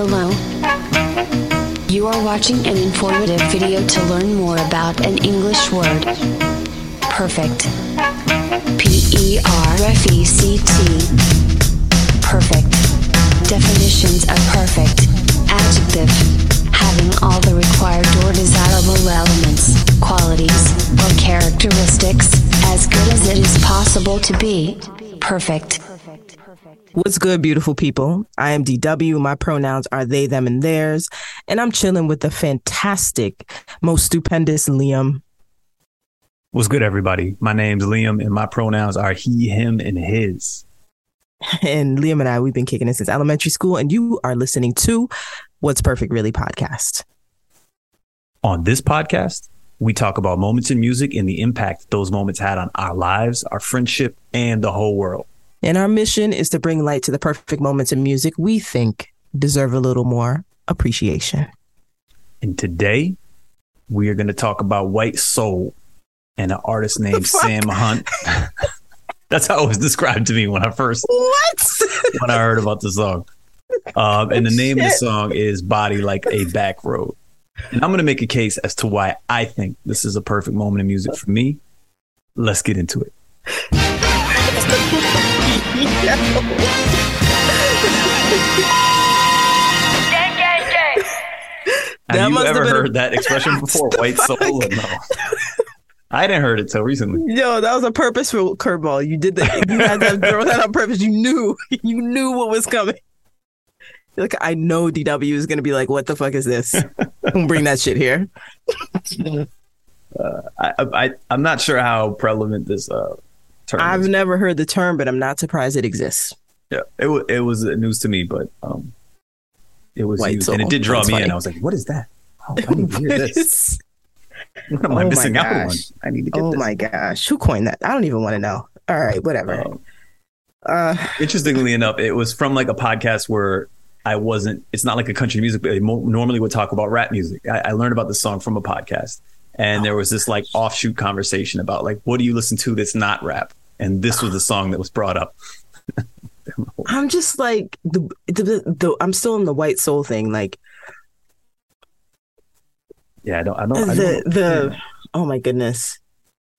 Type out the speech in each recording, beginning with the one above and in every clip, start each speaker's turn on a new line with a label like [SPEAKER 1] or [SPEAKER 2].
[SPEAKER 1] Hello. You are watching an informative video to learn more about an English word. Perfect. P E R F E C T. Perfect. Definitions of perfect. Adjective. Having all the required or desirable elements, qualities, or characteristics, as good as it is possible to be. Perfect.
[SPEAKER 2] What's good, beautiful people? I am DW. My pronouns are they, them, and theirs. And I'm chilling with the fantastic, most stupendous Liam.
[SPEAKER 3] What's good, everybody? My name's Liam, and my pronouns are he, him, and his.
[SPEAKER 2] And Liam and I, we've been kicking it since elementary school, and you are listening to What's Perfect Really podcast.
[SPEAKER 3] On this podcast, we talk about moments in music and the impact those moments had on our lives, our friendship, and the whole world.
[SPEAKER 2] And our mission is to bring light to the perfect moments in music we think deserve a little more appreciation.
[SPEAKER 3] And today, we are going to talk about White Soul and an artist named Sam Hunt. That's how it was described to me when I first
[SPEAKER 2] What?
[SPEAKER 3] when I heard about the song. Um, and the name of the song is "Body Like a Back Road." And I'm going to make a case as to why I think this is a perfect moment in music for me. Let's get into it. Have you ever
[SPEAKER 2] been a-
[SPEAKER 3] heard that expression before? White soul? No. I didn't heard it till recently.
[SPEAKER 2] Yo, that was a purposeful curveball. You did that. You had to throw that on purpose. You knew. You knew what was coming. Like I know DW is gonna be like, "What the fuck is this? Don't bring that shit here."
[SPEAKER 3] I, I I'm not sure how prevalent this uh, term
[SPEAKER 2] I've
[SPEAKER 3] is.
[SPEAKER 2] never heard the term, but I'm not surprised it exists.
[SPEAKER 3] Yeah, it was it was news to me, but um, it was
[SPEAKER 2] White
[SPEAKER 3] used, and it did draw
[SPEAKER 2] That's
[SPEAKER 3] me in. I was like, "What is that? Oh, I need to hear this. What am I
[SPEAKER 2] Oh my
[SPEAKER 3] missing out on? I need to get
[SPEAKER 2] oh
[SPEAKER 3] this."
[SPEAKER 2] my gosh, who coined that? I don't even want to know. All right, whatever.
[SPEAKER 3] Um,
[SPEAKER 2] Uh,
[SPEAKER 3] interestingly enough, it was from like a podcast where I wasn't. It's not like a country music, but they mo- normally would talk about rap music. I, I learned about the song from a podcast, and there was this like offshoot conversation about like, what do you listen to that's not rap? And this was the song that was brought up.
[SPEAKER 2] I'm just like the, the the I'm still in the white soul thing. Like
[SPEAKER 3] Yeah, I don't. I don't. I
[SPEAKER 2] the
[SPEAKER 3] don't
[SPEAKER 2] the oh my goodness,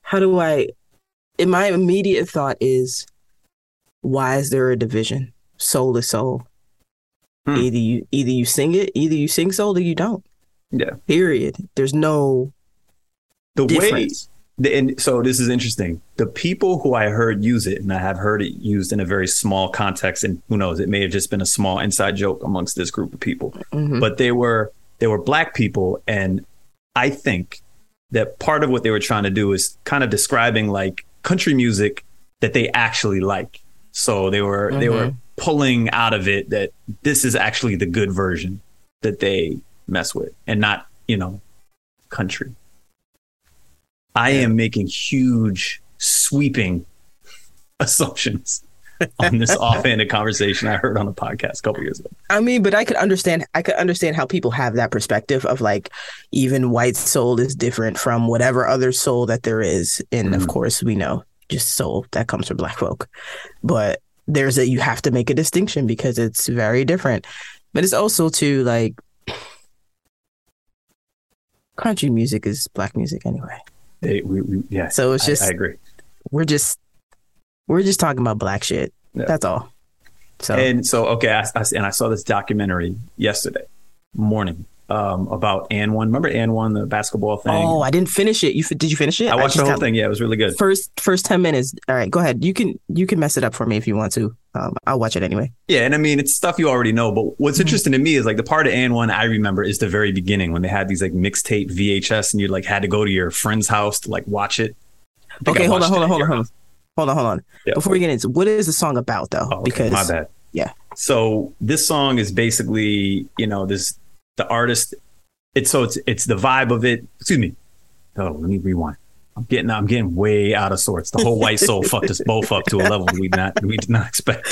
[SPEAKER 2] how do I? In my immediate thought is, why is there a division? Soul to soul.
[SPEAKER 3] Hmm.
[SPEAKER 2] Either you either you sing it, either you sing soul, or you don't.
[SPEAKER 3] Yeah.
[SPEAKER 2] Period. There's no
[SPEAKER 3] the way
[SPEAKER 2] difference.
[SPEAKER 3] the, and so this is interesting. The people who i heard use it and i have heard it used in a very small context and who knows it may have just been a small inside joke amongst this group of people.
[SPEAKER 2] Mhm.
[SPEAKER 3] but they were they were black people and i think that part of what they were trying to do is kind of describing like country music that they actually like. So they were they were pulling out of it that this is actually the good version that they mess with and not you know country I am making huge, sweeping assumptions on this offhanded conversation I heard on a podcast a couple years ago.
[SPEAKER 2] I mean, but I could understand. I could understand how people have that perspective of like, even white soul is different from whatever other soul that there is, and of
[SPEAKER 3] Mhm.
[SPEAKER 2] course we know just soul that comes from black folk. But there's a you have to make a distinction because it's very different. But it's also too like country music is black music anyway.
[SPEAKER 3] They, we, we, yeah,
[SPEAKER 2] So it's
[SPEAKER 3] I-
[SPEAKER 2] just
[SPEAKER 3] I, agree.
[SPEAKER 2] we're just we're just talking about black shit.
[SPEAKER 3] Yeah.
[SPEAKER 2] That's all. So
[SPEAKER 3] And so, okay, I, I- and I saw this documentary yesterday morning um, about AND1. Remember AND1, the basketball thing?
[SPEAKER 2] oh, I didn't finish it. You did you finish it?
[SPEAKER 3] I watched
[SPEAKER 2] just
[SPEAKER 3] the whole
[SPEAKER 2] got-
[SPEAKER 3] thing. Yeah, it was really good.
[SPEAKER 2] first first 10 minutes all right go ahead you can you can mess it up for me if you want to um, i'll watch it anyway
[SPEAKER 3] Yeah, and I mean it's stuff you already know. But what's
[SPEAKER 2] Mhm.
[SPEAKER 3] interesting to me is like the part of AND1 I remember is the very beginning when they had these like mixtape VHS, and you like had to go to your friend's house to like watch it. I I
[SPEAKER 2] okay hold on hold on hold on hold on hold on hold on
[SPEAKER 3] Yeah.
[SPEAKER 2] before we get into what is the song about though
[SPEAKER 3] Oh, okay.
[SPEAKER 2] because
[SPEAKER 3] my bad.
[SPEAKER 2] yeah.
[SPEAKER 3] So this song is basically, you know, this the artist. It's so it's it's the vibe of it. Excuse me. Oh, let me rewind. I'm getting I'm getting way out of sorts. The whole white soul fucked us both up to a level we not we did not expect.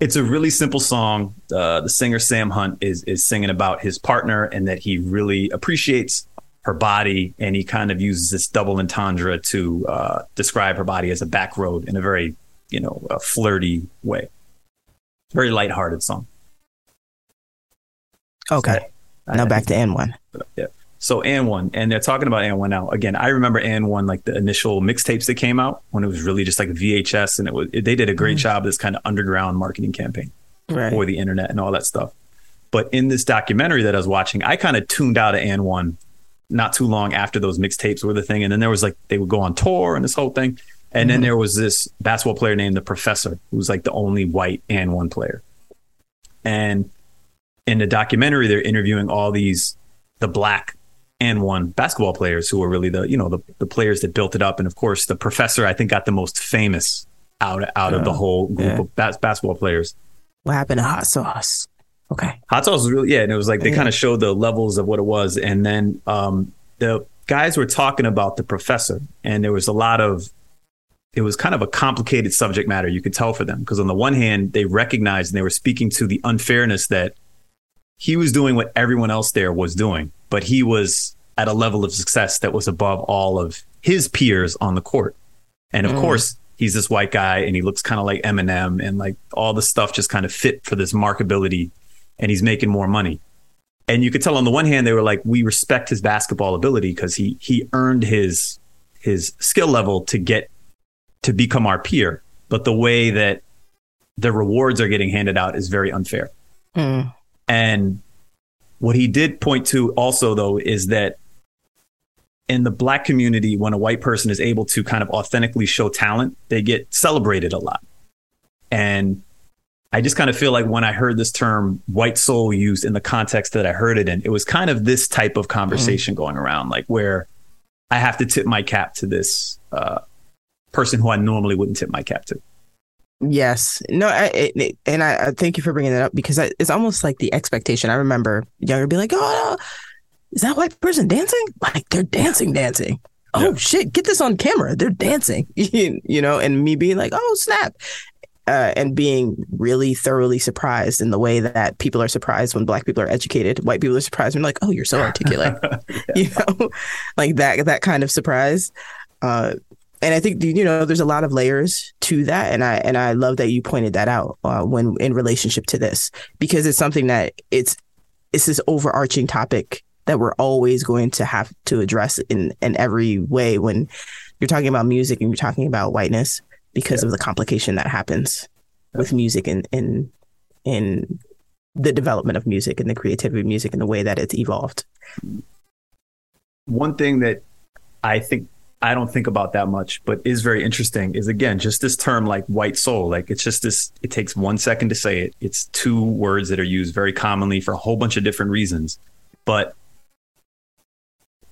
[SPEAKER 3] It's a really simple song. Uh, the singer Sam Hunt is is singing about his partner and that he really appreciates her body, and he kind of uses this double entendre to uh, describe her body as a back road in a very, you know, a flirty way. Very lighthearted song.
[SPEAKER 2] Okay. Now back to AND1.
[SPEAKER 3] Yeah. So AND1, and they're talking about AND1 now. Again, I remember AND1 like the initial mixtapes that came out when it was really just like VHS, and it was they did a great mm-hmm. job of this kind of underground marketing campaign
[SPEAKER 2] Right.
[SPEAKER 3] for the internet and all that stuff. But in this documentary that I was watching, I kind of tuned out of AND1 not too long after those mixtapes were the thing, and then there was like they would go on tour and this whole thing, and then mm-hmm. there was this basketball player named the Professor, who was like the only white AND1 player, and in the documentary they're interviewing all these the black AND1 basketball players who were really the you know the, the players that built it up and of course the professor i think got the most famous out out of the whole group
[SPEAKER 2] yeah.
[SPEAKER 3] of bas- basketball players
[SPEAKER 2] What happened to hot sauce? Okay.
[SPEAKER 3] hot sauce was really yeah and it was like they
[SPEAKER 2] Yeah.
[SPEAKER 3] kind of showed the levels of what it was and then um the guys were talking about the professor and there was a lot of it was kind of a complicated subject matter you could tell for them because on the one hand they recognized and they were speaking to the unfairness that he was doing what everyone else there was doing but he was at a level of success that was above all of his peers on the court and of
[SPEAKER 2] Mm.
[SPEAKER 3] course he's this white guy and he looks kind of like eminem and like all the stuff just kind of fit for this markability and he's making more money and you could tell on the one hand they were like we respect his basketball ability because he he earned his his skill level to get to become our peer but the way that the rewards are getting handed out is very unfair
[SPEAKER 2] Mm.
[SPEAKER 3] And what he did point to also though is that in the black community when a white person is able to kind of authentically show talent they get celebrated a lot and I just kind of feel like when I heard this term white soul used in the context that I heard it in, it was kind of this type of conversation going around, like where I have to tip my cap to this uh, person who I normally wouldn't tip my cap to.
[SPEAKER 2] Yes. No, I, it, and I, I thank you for bringing that up because I, it's almost like the expectation. I remember younger be like, oh, no, is that white person dancing? Like they're dancing, dancing. Oh
[SPEAKER 3] Yeah.
[SPEAKER 2] shit, get this on camera. They're dancing, you know, and me being like, oh, snap. Uh, and being really thoroughly surprised in the way that people are surprised when black people are educated. White people are surprised when like, oh, you're so articulate. you know, like that that kind of surprise. Uh, and I think you know there's a lot of layers to that, and I and I love that you pointed that out uh, when in relationship to this because it's something that it's it's this overarching topic that we're always going to have to address in in every way when you're talking about music and you're talking about whiteness because of the complication that happens with music and in in the development of music and the creativity of music and the way that it's evolved.
[SPEAKER 3] One thing that I think I don't think about that much, but is very interesting is again just this term like white soul. Like it's just this. It takes one second to say it. It's two words that are used very commonly for a whole bunch of different reasons, but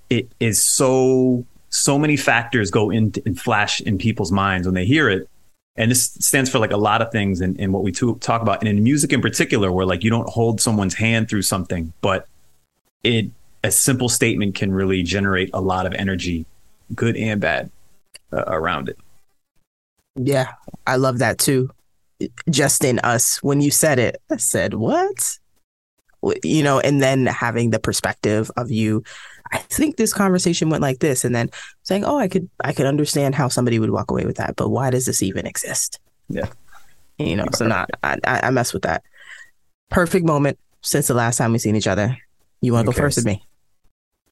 [SPEAKER 3] it is so so many factors go in and flash in people's minds when they hear it. And this stands for like a lot of things in, in what we talk about, and in music in particular, where like you don't hold someone's hand through something, but it a simple statement can really generate a lot of energy, good and bad, uh, around it.
[SPEAKER 2] Yeah, I love that too. Just in us, when you said it, I said, "What?" You know, and then having the perspective of you. I think this conversation went like this, and then saying, "Oh, I could, I could understand how somebody would walk away with that, but why does this even exist?"
[SPEAKER 3] Yeah.
[SPEAKER 2] You know, so not, I, I mess with that. Perfect moment since the last time we've seen each other. You want to
[SPEAKER 3] Okay.
[SPEAKER 2] go first with me?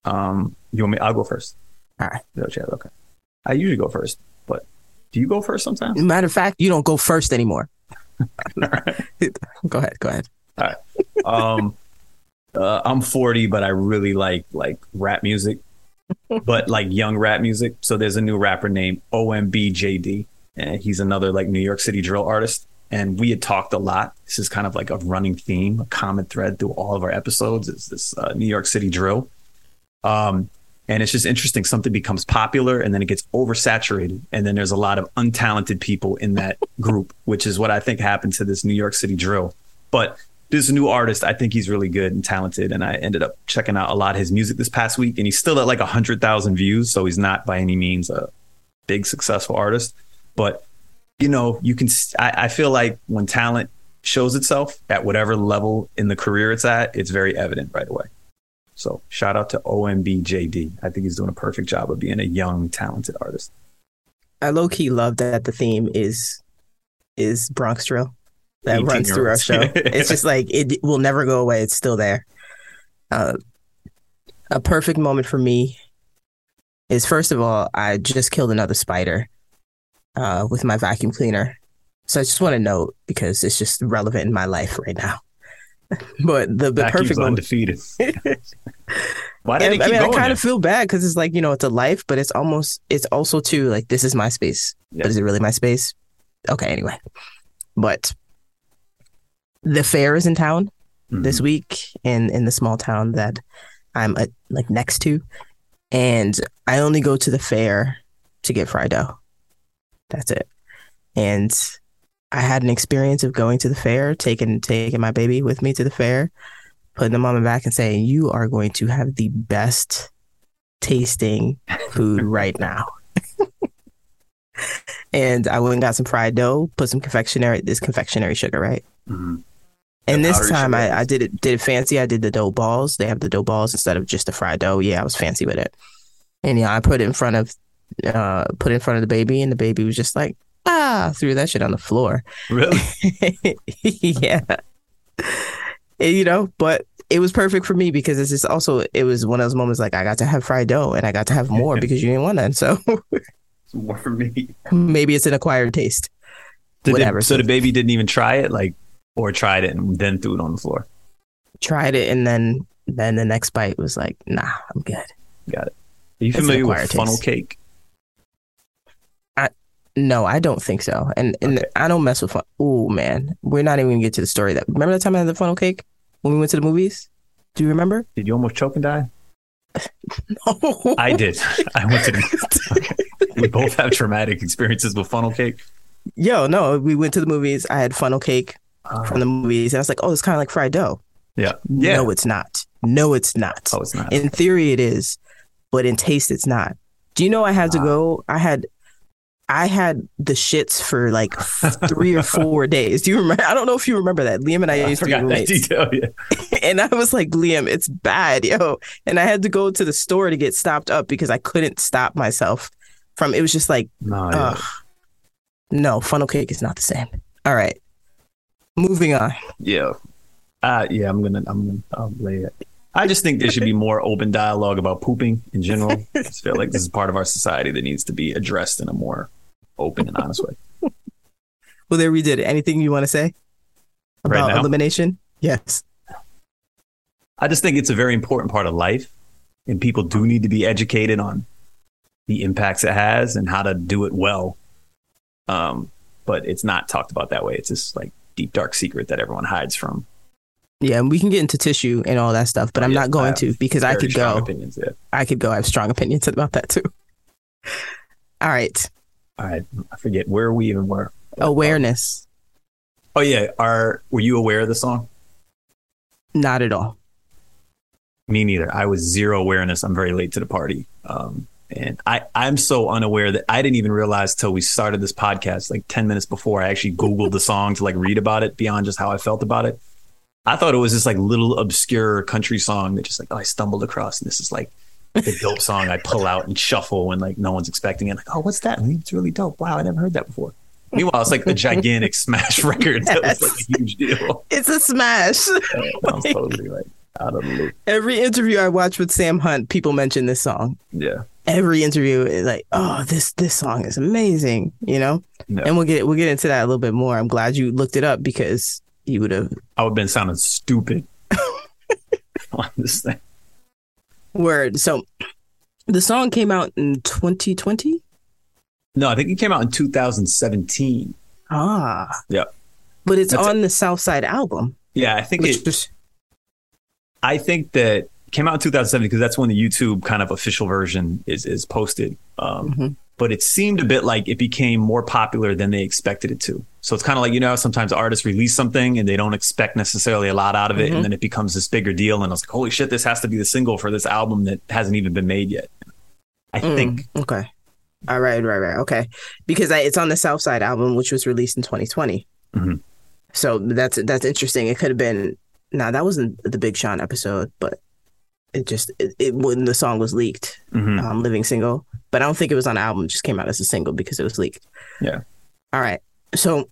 [SPEAKER 3] Um, you want me? I'll go first.
[SPEAKER 2] All right.
[SPEAKER 3] No, Chad, Okay. I usually go first, but do you go first sometimes?
[SPEAKER 2] Matter of fact, you don't go first anymore. go ahead. Go ahead.
[SPEAKER 3] um, uh, I'm 40, but I really like like rap music, but like young rap music. So there's a new rapper named OMBJD, and he's another like New York City drill artist. And we had talked a lot. This is kind of like a running theme, a common thread through all of our episodes. Is this uh, New York City drill? Um, and it's just interesting. Something becomes popular, and then it gets oversaturated, and then there's a lot of untalented people in that group, which is what I think happened to this New York City drill. But this new artist, I think he's really good and talented. And I ended up checking out a lot of his music this past week, and he's still at like a hundred thousand views, so he's not by any means a big successful artist. But you know, you can. I feel like when talent shows itself at whatever level in the career it's at, it's very evident right away. So shout out to OMBJD. I think he's doing a perfect job of being a young, talented artist.
[SPEAKER 2] I low key love that the theme is is Bronx drill that runs through our show. it's just like it will never go away. It's still there. Uh, a perfect moment for me is first of all, I just killed another spider uh, with my vacuum cleaner. So I just want to note because it's just relevant in my life right now. But the, the perfect moment.
[SPEAKER 3] undefeated. Why did
[SPEAKER 2] I,
[SPEAKER 3] it
[SPEAKER 2] I mean, I kind of feel bad because it's like you know it's a life, but it's almost it's also too like this is my space.
[SPEAKER 3] Yeah.
[SPEAKER 2] But is it really my space? Okay, anyway. But the fair is in town this
[SPEAKER 3] Mhm.
[SPEAKER 2] week in in the small town that I'm uh, like next to, and I only go to the fair to get fried dough. That's it. And I had an experience of going to the fair, taking taking my baby with me to the fair, putting them on my back and saying, "You are going to have the best tasting food right now." and I went and got some fried dough, put some confectionery, this confectionery sugar, right?
[SPEAKER 3] Mhm.
[SPEAKER 2] And
[SPEAKER 3] The
[SPEAKER 2] this time. I, I did it did it fancy. I did the dough balls. They have the dough balls instead of just the fried dough. Yeah, I was fancy with it. And yeah, I put it in front of uh put it in front of the baby and the baby was just like, ah, threw that shit on the floor.
[SPEAKER 3] Really?
[SPEAKER 2] yeah. And, you know, but it was perfect for me because it's just also it was one of those moments like I got to have fried dough and I got to have more because you didn't want none. So
[SPEAKER 3] more for me.
[SPEAKER 2] maybe it's an acquired taste.
[SPEAKER 3] Did
[SPEAKER 2] Whatever.
[SPEAKER 3] The, so the baby didn't even try it, like, or tried it and then threw it on the floor.
[SPEAKER 2] Tried it and then then the next bite was like, nah, I'm good.
[SPEAKER 3] Got it. Are you
[SPEAKER 2] It's
[SPEAKER 3] familiar with funnel
[SPEAKER 2] taste.
[SPEAKER 3] cake?
[SPEAKER 2] No, I don't think so. And and
[SPEAKER 3] Okay.
[SPEAKER 2] I don't mess with fun. Oh man, we're not even gonna get to the story. That remember that time I had the funnel cake when we went to the movies. Do you remember?
[SPEAKER 3] Did you almost choke and die? No, I did. I went to the. Okay. We both have traumatic experiences with funnel cake.
[SPEAKER 2] Yo, no, we went to the movies. I had funnel cake uh-huh. from the movies, and I was like, oh, it's kind of like fried dough.
[SPEAKER 3] yeah. Yeah.
[SPEAKER 2] No, it's not. No, it's not.
[SPEAKER 3] oh, it's not.
[SPEAKER 2] In theory, it is, but in taste, it's not. Do you know I had to uh-huh. go? I had. I had the shits for like three or four days. Do you remember? I don't know if you remember that. Liam and I
[SPEAKER 3] I
[SPEAKER 2] used to be roommates.
[SPEAKER 3] detail. Yeah.
[SPEAKER 2] and I was like, Liam, it's bad, yo. And I had to go to the store to get stopped up because I couldn't stop myself from it was just like,
[SPEAKER 3] No, yeah.
[SPEAKER 2] No, funnel cake is not the same. All right. Moving on.
[SPEAKER 3] Yeah. Uh, yeah, I'm gonna I'm gonna I'll lay it. I just think there should be more open dialogue about pooping in general. I just feel like this is part of our society that needs to be addressed in a more open and honest way.
[SPEAKER 2] Well, there we did it. Anything you want to say about
[SPEAKER 3] now?
[SPEAKER 2] elimination? Yes.
[SPEAKER 3] I just think it's a very important part of life, and people do need to be educated on the impacts it has and how to do it well. Um, but it's not talked about that way. It's this like deep dark secret that everyone hides from.
[SPEAKER 2] Yeah, and we can get into tissue and all that stuff, but I'm
[SPEAKER 3] Yeah,
[SPEAKER 2] not going to because I could go.
[SPEAKER 3] Opinions, yeah.
[SPEAKER 2] I could go. I have strong opinions about that too. All right.
[SPEAKER 3] Right, I forget where we even were.
[SPEAKER 2] Awareness.
[SPEAKER 3] Oh yeah, are were you aware of the song?
[SPEAKER 2] Not at all.
[SPEAKER 3] Me neither. I was zero awareness. I'm very late to the party. Um, and I, I'm so unaware that I didn't even realize till we started this podcast, like 10 minutes before I actually Googled the song to like read about it beyond just how I felt about it. I thought it was this like little obscure country song that just like, oh, I stumbled across and this is like the dope song I pull out and shuffle when like no one's expecting it. Like, oh, what's that? It's really dope. Wow, I never heard that before. Meanwhile, it's like a gigantic smash record that was like a huge deal.
[SPEAKER 2] It's a smash.
[SPEAKER 3] I'm totally like out of the loop.
[SPEAKER 2] Every interview I watch with Sam Hunt, people mention this song.
[SPEAKER 3] Yeah.
[SPEAKER 2] Every interview is like, "Oh, this this song is amazing," you know.
[SPEAKER 3] No.
[SPEAKER 2] And we'll get we'll get into that a little bit more. I'm glad you looked it up because you would have
[SPEAKER 3] I would have been sounding stupid on this thing.
[SPEAKER 2] Word. So, the song came out in 2020.
[SPEAKER 3] No, I think it came out in 2017.
[SPEAKER 2] Ah,
[SPEAKER 3] Yeah.
[SPEAKER 2] but it's
[SPEAKER 3] That's
[SPEAKER 2] on the Southside album,
[SPEAKER 3] Yeah, I think it.
[SPEAKER 2] was
[SPEAKER 3] I think that came out in 2017 because that's when the YouTube kind of official version is is posted. Um,
[SPEAKER 2] Mhm.
[SPEAKER 3] But it seemed a bit like it became more popular than they expected it to. So it's kind of like you know sometimes artists release something and they don't expect necessarily a lot out of it,
[SPEAKER 2] Mhm.
[SPEAKER 3] and then it becomes this bigger deal. And I was like, holy shit, this has to be the single for this album that hasn't even been made yet. I
[SPEAKER 2] Mm,
[SPEAKER 3] think
[SPEAKER 2] okay. All right, right, right. Okay, because I, it's on the Southside album, which was released in 2020.
[SPEAKER 3] Mhm.
[SPEAKER 2] So that's that's interesting. It could have been. Now that wasn't the Big Sean episode, but it just it, it when the song was leaked,
[SPEAKER 3] Mhm.
[SPEAKER 2] um, living single. But I don't think it was on the album. It just came out as a single because it was leaked.
[SPEAKER 3] Yeah.
[SPEAKER 2] All right. So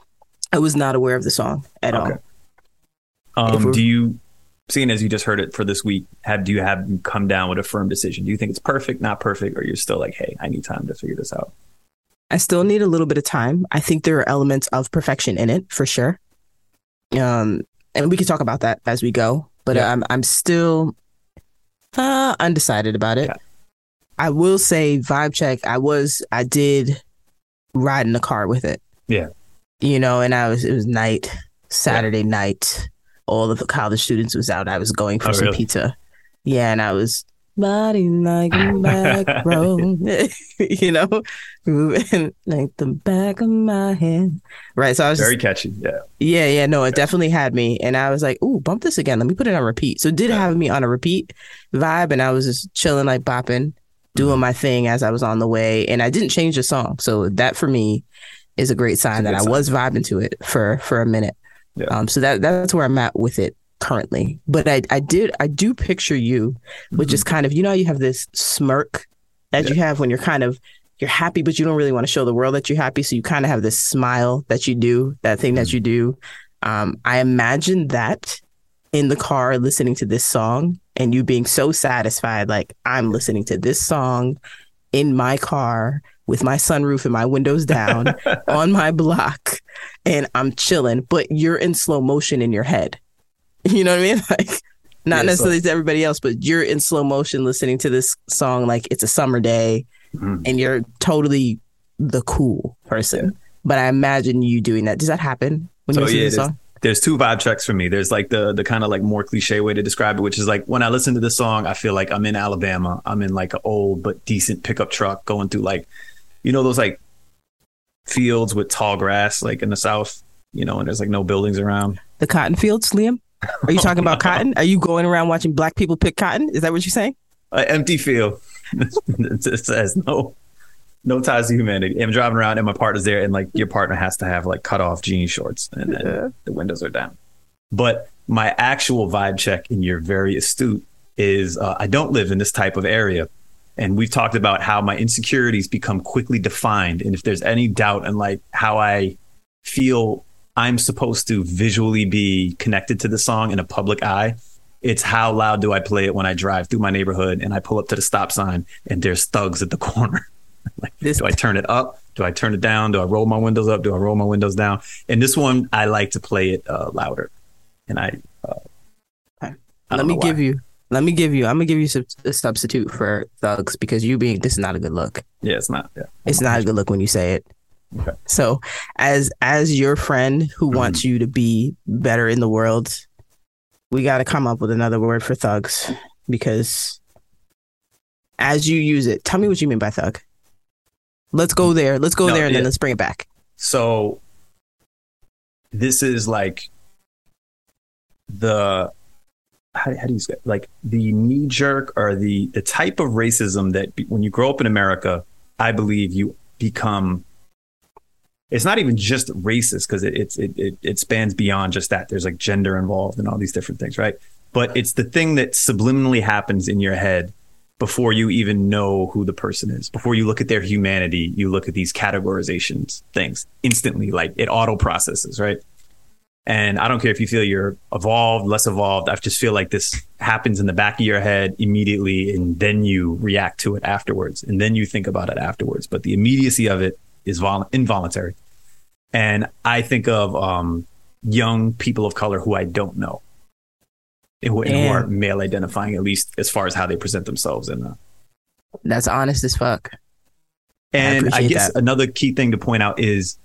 [SPEAKER 2] I was not aware of the song at all.
[SPEAKER 3] Okay.
[SPEAKER 2] If
[SPEAKER 3] Um, do you seeing as you just heard it for this week, have do you have come down with a firm decision? Do you think it's perfect, not perfect, or you're still like, hey, I need time to figure this out?
[SPEAKER 2] I still need a little bit of time. I think there are elements of perfection in it for sure. Um, and we can talk about that as we go. But
[SPEAKER 3] Yeah.
[SPEAKER 2] I'm I'm still uh, undecided about it.
[SPEAKER 3] Yeah.
[SPEAKER 2] I will say vibe check. I was I did ride in the car with it.
[SPEAKER 3] Yeah.
[SPEAKER 2] You know, and I was it was night Saturday night. All of the college students was out. I was going for
[SPEAKER 3] Oh,
[SPEAKER 2] some
[SPEAKER 3] really?
[SPEAKER 2] pizza. Yeah, and I was body like back road. you know, moving like the back of my hand. Right. So I was just
[SPEAKER 3] Very catchy. Yeah.
[SPEAKER 2] yeah, yeah, no, it definitely had me. And I was like, ooh, bump this again. Let me put it on repeat. So it did have me on a repeat vibe. And I was just chilling, like bopping, doing my thing as I was on the way. And I didn't change the song. So that for me is a great sign
[SPEAKER 3] a
[SPEAKER 2] that I
[SPEAKER 3] sign.
[SPEAKER 2] was vibing to it for for a minute.
[SPEAKER 3] Yeah.
[SPEAKER 2] Um, so that that's where I'm at with it currently. But I I did I do picture you with is kind of, you know, you have this smirk that you have when you're kind of you're happy, but you don't really want to show the world that you're happy. So you kind of have this smile that you do, that thing that you do. Um, I imagine that in the car listening to this song and you being so satisfied, like I'm listening to this song in my car with my sunroof and my windows down on my block and I'm chilling, but you're in slow motion in your head. You know what I mean? Like not
[SPEAKER 3] Yeah, so-
[SPEAKER 2] necessarily to everybody else, but you're in slow motion listening to this song like it's a summer day
[SPEAKER 3] Mhm.
[SPEAKER 2] and you're totally the cool person. But I imagine you doing that. Does that happen when
[SPEAKER 3] So
[SPEAKER 2] you listen
[SPEAKER 3] yeah,
[SPEAKER 2] to the song?
[SPEAKER 3] There's two vibe checks for me. There's like the the kind of like more cliche way to describe it, which is like when I listen to this song, I feel like I'm in Alabama. I'm in like an old but decent pickup truck going through like, you know, those like fields with tall grass, like in the south, you know, and there's like no buildings around.
[SPEAKER 2] The cotton fields, Liam? Are you talking about cotton? Are you going around watching black people pick cotton? Is that what you're saying?
[SPEAKER 3] An empty field. it says no no ties to humanity. I'm driving around and my partner's there, and like your partner has to have like cut off jean shorts, and then
[SPEAKER 2] Yeah.
[SPEAKER 3] the windows are down. But my actual vibe check, and you're very astute, is uh, I don't live in this type of area. And we've talked about how my insecurities become quickly defined. And if there's any doubt in like how I feel I'm supposed to visually be connected to the song in a public eye, it's how loud do I play it when I drive through my neighborhood and I pull up to the stop sign and there's thugs at the corner. like,
[SPEAKER 2] This-
[SPEAKER 3] do I turn it up? Do I turn it down? Do I roll my windows up? Do I roll my windows down? And this one, I like to play it uh, louder. And I, uh, I
[SPEAKER 2] Let me give
[SPEAKER 3] why.
[SPEAKER 2] you. Let me give you. I'm gonna give you sub- a substitute for thugs because you being this is not a good look.
[SPEAKER 3] Yeah, it's not. Yeah.
[SPEAKER 2] It's not a good look when you say it.
[SPEAKER 3] Okay.
[SPEAKER 2] So, as as your friend who
[SPEAKER 3] Mm-hmm.
[SPEAKER 2] wants you to be better in the world, we got to come up with another word for thugs because as you use it, tell me what you mean by thug. Let's go there. Let's go
[SPEAKER 3] No,
[SPEAKER 2] there and then let's bring it back.
[SPEAKER 3] So this is like the how, how do you say it? like the knee jerk or the the type of racism that be, when you grow up in America, I believe you become. It's not even just racist because it, it's it, it it spans beyond just that. There's like gender involved and all these different things, right? But it's the thing that subliminally happens in your head before you even know who the person is. Before you look at their humanity, you look at these categorizations things instantly, like it auto processes, right? And I don't care if you feel you're evolved, less evolved. I just feel like this happens in the back of your head immediately, and then you react to it afterwards, and then you think about it afterwards. But the immediacy of it is vol- involuntary. And I think of um, young people of color who I don't know, who, who are male identifying, at least as far as how they present themselves. And uh,
[SPEAKER 2] That's honest as fuck.
[SPEAKER 3] and I,
[SPEAKER 2] appreciate
[SPEAKER 3] guess
[SPEAKER 2] that.
[SPEAKER 3] another key thing to point out is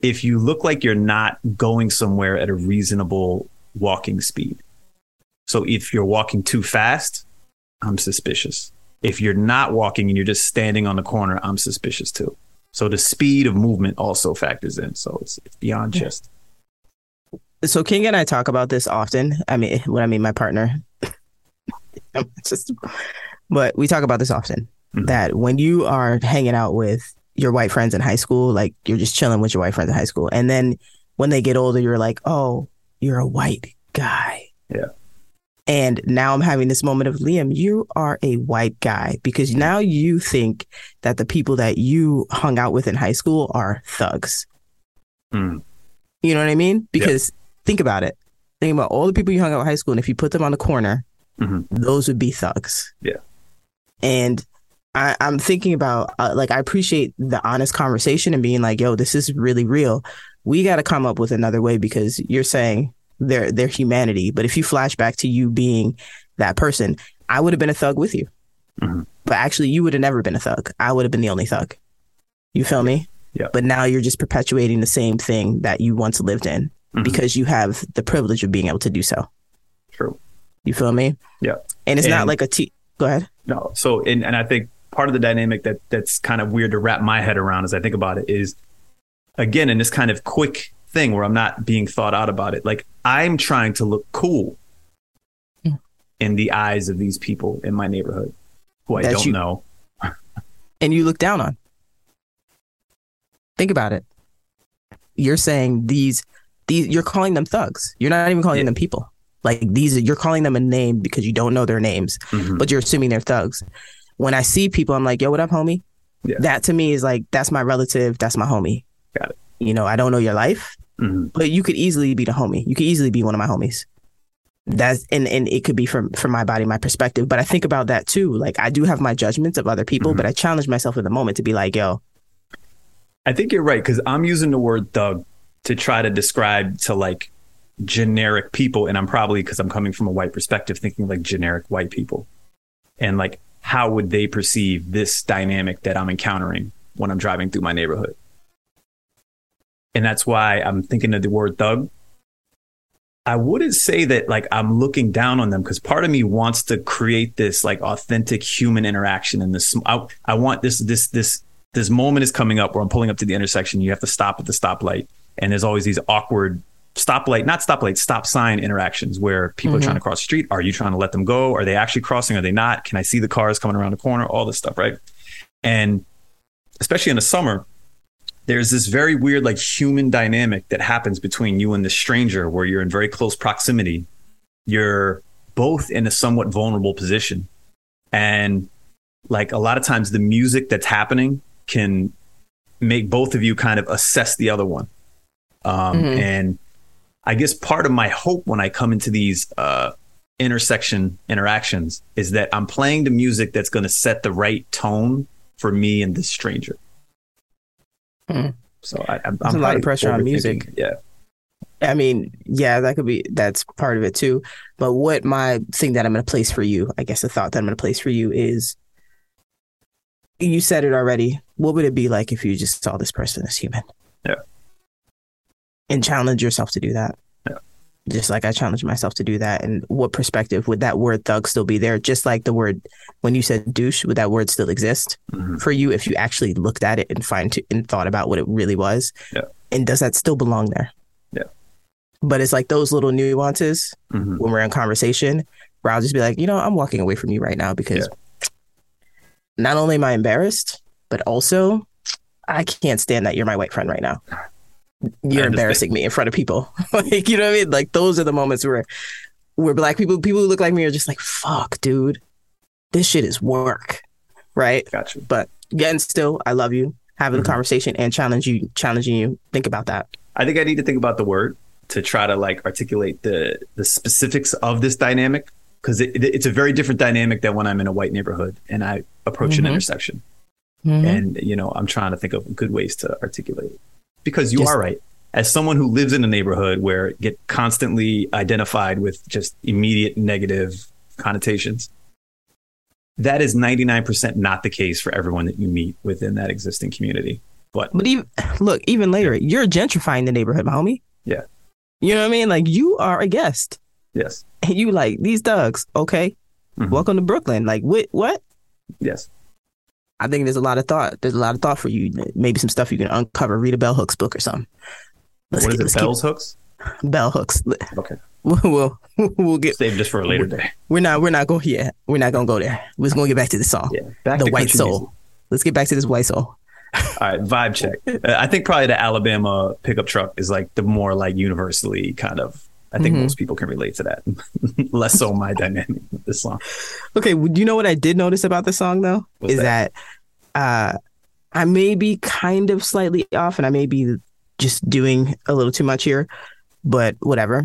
[SPEAKER 3] if you look like you're not going somewhere at a reasonable walking speed. So if you're walking too fast, I'm suspicious. If you're not walking and you're just standing on the corner, I'm suspicious too. So the speed of movement also factors in. So it's, it's beyond just.
[SPEAKER 2] So King and I talk about this often. I mean, what I mean, my partner. Just, but we talk about this often.
[SPEAKER 3] Mhm.
[SPEAKER 2] That when you are hanging out with your white friends in high school, like you're just chilling with your white friends in high school, and then when they get older, you're like, oh, you're a white guy.
[SPEAKER 3] Yeah.
[SPEAKER 2] And now I'm having this moment of Liam, you are a white guy because now you think that the people that you hung out with in high school are thugs.
[SPEAKER 3] Mm.
[SPEAKER 2] You know what I mean? Because think about it. Think about all the people you hung out with high school, and if you put them on the corner,
[SPEAKER 3] Mhm.
[SPEAKER 2] those would be thugs.
[SPEAKER 3] Yeah.
[SPEAKER 2] And I, I'm thinking about uh, like I appreciate the honest conversation and being like, "Yo, this is really real." We got to come up with another way because you're saying their their humanity, but if you flash back to you being that person, I would have been a thug with you,
[SPEAKER 3] Mhm.
[SPEAKER 2] but actually, you would have never been a thug. I would have been the only thug. You feel me?
[SPEAKER 3] Yeah.
[SPEAKER 2] But now you're just perpetuating the same thing that you once lived in
[SPEAKER 3] Mhm.
[SPEAKER 2] because you have the privilege of being able to do so.
[SPEAKER 3] True.
[SPEAKER 2] You feel me?
[SPEAKER 3] Yeah.
[SPEAKER 2] And it's not like a T. Go ahead.
[SPEAKER 3] No. So, and, and I think part of the dynamic that that's kind of weird to wrap my head around as I think about it is, again, in this kind of quick thing where I'm not being thought out about it. Like I'm trying to look cool in the eyes of these people in my neighborhood who I
[SPEAKER 2] That
[SPEAKER 3] don't
[SPEAKER 2] you-
[SPEAKER 3] know.
[SPEAKER 2] And you look down on. Think about it. You're saying these, these. You're calling them thugs. You're not even calling
[SPEAKER 3] Yeah.
[SPEAKER 2] them people. Like these, you're calling them a name because you don't know their names,
[SPEAKER 3] Mhm.
[SPEAKER 2] but you're assuming they're thugs. When I see people, I'm like, "Yo, what up, homie?"
[SPEAKER 3] Yeah.
[SPEAKER 2] That to me is like that's my relative. That's my homie.
[SPEAKER 3] Got it.
[SPEAKER 2] You know, I don't know your life,
[SPEAKER 3] Mhm.
[SPEAKER 2] but you could easily be the homie. You could easily be one of my homies. That's and and it could be from from my body, my perspective. But I think about that too. Like I do have my judgments of other people,
[SPEAKER 3] Mhm.
[SPEAKER 2] but I challenge myself in the moment to be like, yo,
[SPEAKER 3] I think you're right because I'm using the word thug to try to describe to like generic people, and I'm probably because I'm coming from a white perspective, thinking like generic white people, and like how would they perceive this dynamic that I'm encountering when I'm driving through my neighborhood, and that's why I'm thinking of the word thug. I wouldn't say that like I'm looking down on them because part of me wants to create this like authentic human interaction in this. I, I want this this this this moment is coming up where I'm pulling up to the intersection. You have to stop at the stoplight, and there's always these awkward stoplight, not stoplight, stop sign interactions where people are trying to mm-hmm. cross the street. Are you trying to let them go? Are they actually crossing? Are they not? Can I see the cars coming around the corner? All this stuff, right? And especially in the summer, there's this very weird, like human dynamic that happens between you and the stranger where you're in very close proximity. You're both in a somewhat vulnerable position. And like a lot of times the music that's happening can make both of you kind of assess the other one. Um,
[SPEAKER 2] Mhm.
[SPEAKER 3] And I guess part of my hope when I come into these uh, intersection interactions is that I'm playing the music that's going to set the right tone for me and this stranger.
[SPEAKER 2] Hmm.
[SPEAKER 3] So I, I'm, I'm
[SPEAKER 2] a lot of pressure on music.
[SPEAKER 3] Yeah.
[SPEAKER 2] I mean, yeah, that could be that's part of it too. But what my thing that I'm gonna place for you, I guess the thought that I'm gonna place for you is you said it already. What would it be like if you just saw this person as human?
[SPEAKER 3] Yeah.
[SPEAKER 2] And challenge yourself to do that.
[SPEAKER 3] Yeah.
[SPEAKER 2] Just like I challenge myself to do that. And what perspective would that word thug still be there? Just like the word when you said douche, would that word still exist
[SPEAKER 3] Mhm.
[SPEAKER 2] for you if you actually looked at it and find to, and thought about what it really was?
[SPEAKER 3] Yeah.
[SPEAKER 2] And does that still belong there?
[SPEAKER 3] Yeah.
[SPEAKER 2] But it's like those little nuances
[SPEAKER 3] Mhm.
[SPEAKER 2] when we're in conversation where I'll just be like, you know, I'm walking away from you right now because not only am I embarrassed, but also I can't stand that you're my white friend right now. You're embarrassing me in front of people. like, you know what I mean? Like those are the moments where where black people, people who look like me are just like, fuck, dude, this shit is work. Right.
[SPEAKER 3] Gotcha.
[SPEAKER 2] But again, still, I love you. Having
[SPEAKER 3] Mhm.
[SPEAKER 2] a conversation and challenge you, challenging you. Think about that.
[SPEAKER 3] I think I need to think about the word to try to like articulate the the specifics of this dynamic because it, it- it's a very different dynamic than when I'm in a white neighborhood and I approach an
[SPEAKER 2] Mhm.
[SPEAKER 3] intersection.
[SPEAKER 2] Mhm.
[SPEAKER 3] And you know, I'm trying to think of good ways to articulate it because you
[SPEAKER 2] Just-
[SPEAKER 3] are right. As someone who lives in a neighborhood where get constantly identified with just immediate negative connotations, that is 99% not the case for everyone that you meet within that existing community. But
[SPEAKER 2] But even look, even later, you're gentrifying the neighborhood, my homie.
[SPEAKER 3] Yeah.
[SPEAKER 2] You know what I mean? Like you are a guest.
[SPEAKER 3] yes,
[SPEAKER 2] And you like these thugs, okay?
[SPEAKER 3] Mhm.
[SPEAKER 2] Welcome to Brooklyn. Like what what?
[SPEAKER 3] yes,
[SPEAKER 2] I think there's a lot of thought. There's a lot of thought for you. Maybe some stuff you can uncover. Read a Bell Hooks book or something. Let's
[SPEAKER 3] what
[SPEAKER 2] get-
[SPEAKER 3] is it?
[SPEAKER 2] keep-
[SPEAKER 3] hooks?
[SPEAKER 2] Bell Hooks.
[SPEAKER 3] Okay,
[SPEAKER 2] We'll, we'll get.
[SPEAKER 3] save this for a later day.
[SPEAKER 2] We're not. We're not going. Yeah, we're not gonna go there. We're just gonna get back to the song.
[SPEAKER 3] Yeah, back
[SPEAKER 2] the
[SPEAKER 3] to
[SPEAKER 2] white soul.
[SPEAKER 3] music.
[SPEAKER 2] Let's get back to this white soul.
[SPEAKER 3] All right, vibe check. Uh, I think probably the Alabama pickup truck is like the more like universally kind of. I think
[SPEAKER 2] Mhm.
[SPEAKER 3] most people can relate to that. Less so my dynamic with this song.
[SPEAKER 2] Okay, well, you know what I did notice about the song though
[SPEAKER 3] What's
[SPEAKER 2] is that? Uh I may be kind of slightly off, and I may be just doing a little too much here, but whatever.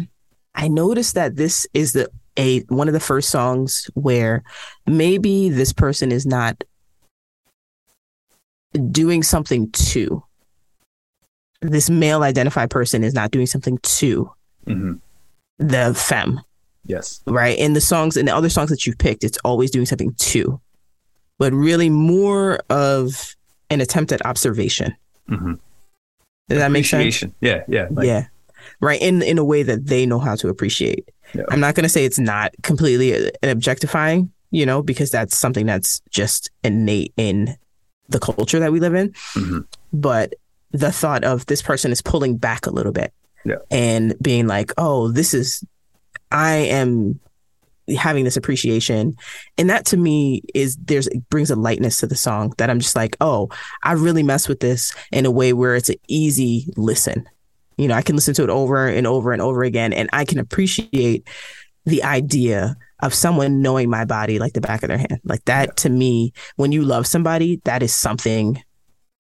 [SPEAKER 2] I noticed that this is the a one of the first songs where maybe this person is not doing something to this male identified person is not doing something to
[SPEAKER 3] hmm
[SPEAKER 2] the femme,
[SPEAKER 3] Yes.
[SPEAKER 2] right? In the songs and the other songs that you've picked, it's always doing something to, but really more of an attempt at observation.
[SPEAKER 3] hmm
[SPEAKER 2] Does that make sense?
[SPEAKER 3] Appreciation. Yeah. Yeah. Like,
[SPEAKER 2] yeah. Right. In in a way that they know how to appreciate.
[SPEAKER 3] Yeah.
[SPEAKER 2] I'm not going to say it's not completely an objectifying, you know, because that's something that's just innate in the culture that we live in.
[SPEAKER 3] Mhm.
[SPEAKER 2] But the thought of this person is pulling back a little bit
[SPEAKER 3] Yeah.
[SPEAKER 2] and being like, oh, this is, I am having this appreciation. And that to me is there's it brings a lightness to the song that I'm just like, oh, I really mess with this in a way where it's an easy listen. You know, I can listen to it over and over and over again, and I can appreciate the idea of someone knowing my body like the back of their hand. Like that to me, when you love somebody, that is something,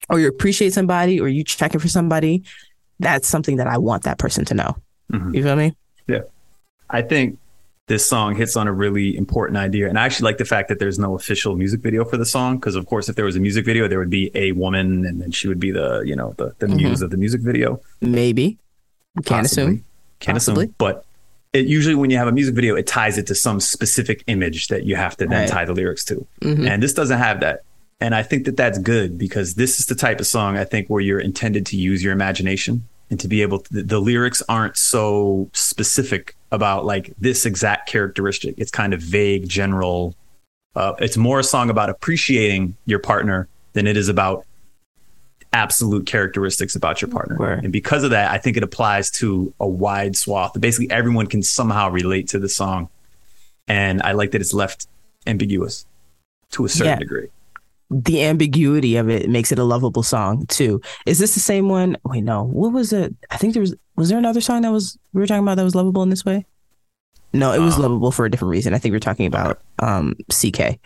[SPEAKER 2] or you appreciate somebody, or you checking for somebody, that's something that I want that person to know.
[SPEAKER 3] Mhm.
[SPEAKER 2] You feel me? Yeah.
[SPEAKER 3] I think this song hits on a really important idea. And I actually like the fact that there's no official music video for the song. Because of course, if there was a music video, there would be a woman and then she would be the, you know, the, the
[SPEAKER 2] Mhm.
[SPEAKER 3] muse of the music video.
[SPEAKER 2] Maybe. Can't
[SPEAKER 3] Possibly.
[SPEAKER 2] assume.
[SPEAKER 3] Can't
[SPEAKER 2] Possibly.
[SPEAKER 3] assume. But it usually when you have a music video, it ties it to some specific image that you have to then
[SPEAKER 2] Right.
[SPEAKER 3] tie the lyrics to.
[SPEAKER 2] Mhm.
[SPEAKER 3] And this doesn't have that. And I think that that's good because this is the type of song I think where you're intended to use your imagination and to be able to, the, lyrics aren't so specific about like this exact characteristic. It's kind of vague, general. Uh, it's more a song about appreciating your partner than it is about absolute characteristics about your partner.
[SPEAKER 2] Right.
[SPEAKER 3] And because of that, I think it applies to a wide swath. Basically, everyone can somehow relate to the song. And I like that it's left ambiguous to a certain
[SPEAKER 2] Yeah.
[SPEAKER 3] degree.
[SPEAKER 2] The ambiguity of it makes it a lovable song too. Is this the same one? Wait, no. What was it? I think there was was there another song that was we were talking about that was lovable in this way? No, it was
[SPEAKER 3] Um,
[SPEAKER 2] lovable for a different reason. I think we are talking about um CK.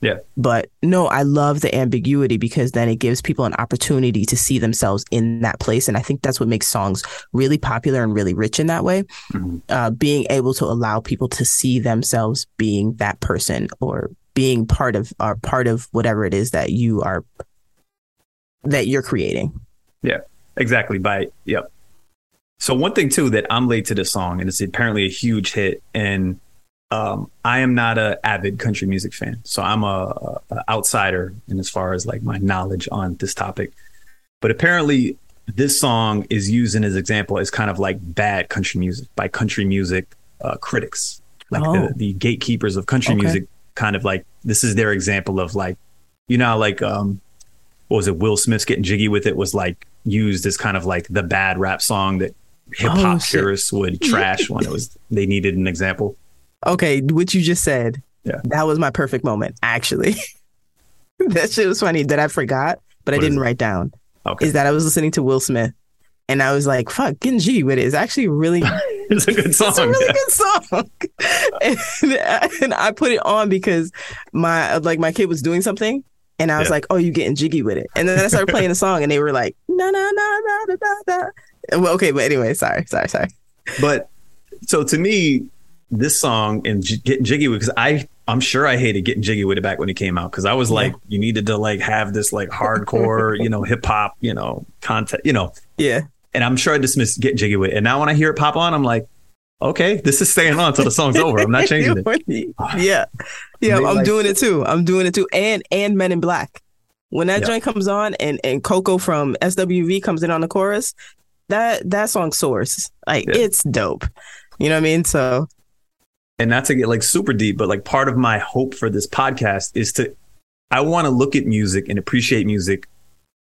[SPEAKER 3] Yeah.
[SPEAKER 2] But no, I love the ambiguity because then it gives people an opportunity to see themselves in that place. And I think that's what makes songs really popular and really rich in that way.
[SPEAKER 3] Mhm.
[SPEAKER 2] Uh, being able to allow people to see themselves being that person or being part of or part of whatever it is that you are that you're creating.
[SPEAKER 3] Yeah, exactly. By yep. So one thing too that I'm late to this song, and it's apparently a huge hit, and um, I am not a avid country music fan, so I'm a, a outsider in as far as like my knowledge on this topic. But apparently, this song is used in as example as kind of like bad country music by country music uh, critics, like
[SPEAKER 2] Oh.
[SPEAKER 3] the, the gatekeepers of country
[SPEAKER 2] Okay.
[SPEAKER 3] music. Kind of like this is their example of like, you know, like um, what was it? Will Smith's getting jiggy with it was like used as kind of like the bad rap song that hip hop
[SPEAKER 2] Oh,
[SPEAKER 3] purists would trash when it was they needed an example.
[SPEAKER 2] Okay, what you just said.
[SPEAKER 3] Yeah.
[SPEAKER 2] That was my perfect moment, actually. that shit was funny that I forgot, but I didn't write down.
[SPEAKER 3] Okay,
[SPEAKER 2] Is that I was listening to Will Smith and I was like, fuck, getting G with it is actually really
[SPEAKER 3] it's a good song.
[SPEAKER 2] It's a really
[SPEAKER 3] yeah.
[SPEAKER 2] good song. and, and I put it on because my like my kid was doing something and I was
[SPEAKER 3] Yeah.
[SPEAKER 2] like, "Oh, you getting jiggy with it?" And then I started playing the song and they were like, "Na na na na na na." na." Well, okay, but anyway, sorry, sorry, sorry.
[SPEAKER 3] But so to me, this song and J- getting jiggy with it, because I I'm sure I hated getting jiggy with it back when it came out because I was
[SPEAKER 2] Yeah.
[SPEAKER 3] like, you needed to like have this like hardcore, you know, hip hop, you know, content, you know,
[SPEAKER 2] Yeah,
[SPEAKER 3] and I'm sure I dismissed Get jiggy with it. And now when I hear it pop on, I'm like, okay, this is staying on until the song's over. I'm not changing it.
[SPEAKER 2] Yeah, yeah, I'm
[SPEAKER 3] like-
[SPEAKER 2] doing it too. I'm doing it too, and and Men in Black. When that
[SPEAKER 3] Yeah.
[SPEAKER 2] joint comes on and and Coco from SWV comes in on the chorus, that that song soars. Like
[SPEAKER 3] Yeah.
[SPEAKER 2] it's dope. You know what I mean? So
[SPEAKER 3] and not to get like super deep, but like part of my hope for this podcast is to, I want to look at music and appreciate music,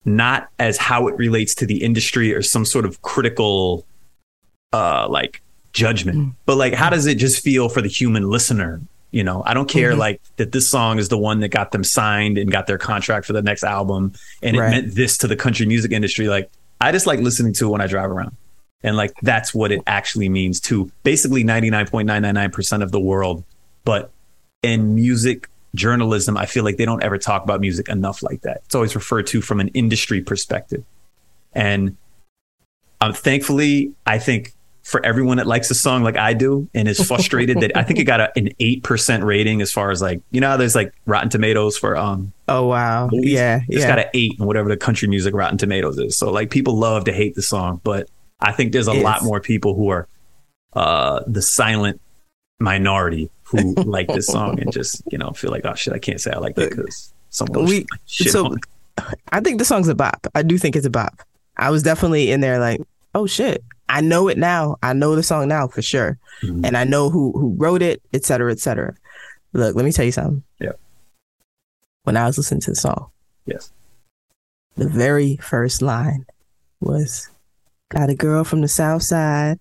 [SPEAKER 3] not as how it relates to the industry or some sort of critical, uh, like judgment,
[SPEAKER 2] Mm.
[SPEAKER 3] but like how does it just feel for the human listener? You know, I don't care
[SPEAKER 2] Mhm.
[SPEAKER 3] like that this song is the one that got them signed and got their contract for the next album and it meant this to the country music industry. Like I just like listening to it when I drive around. And like that's what it actually means to basically 99.999% of the world. But in music journalism, I feel like they don't ever talk about music enough like that. It's always referred to from an industry perspective. And um, thankfully, I think for everyone that likes the song like I do and is frustrated that I think it got a, an eight percent rating as far as like you know there's like Rotten Tomatoes for um
[SPEAKER 2] Oh wow.
[SPEAKER 3] movies?
[SPEAKER 2] Yeah.
[SPEAKER 3] it's
[SPEAKER 2] yeah.
[SPEAKER 3] got an eight and whatever the country music Rotten Tomatoes is. So like people love to hate the song, but I think there's a
[SPEAKER 2] Yes.
[SPEAKER 3] lot more people who are uh the silent minority who like this song and just you know feel like oh shit I can't say I like it because someone
[SPEAKER 2] we so
[SPEAKER 3] on.
[SPEAKER 2] I think the song's a bop. I do think it's a bop. I was definitely in there like, oh shit. I know it now. I know the song now for sure.
[SPEAKER 3] Mhm.
[SPEAKER 2] And I know who who wrote it, et cetera, et cetera. Look, let me tell you something.
[SPEAKER 3] Yeah.
[SPEAKER 2] When I was listening to the song,
[SPEAKER 3] yes
[SPEAKER 2] the very first line was got a girl from the south side,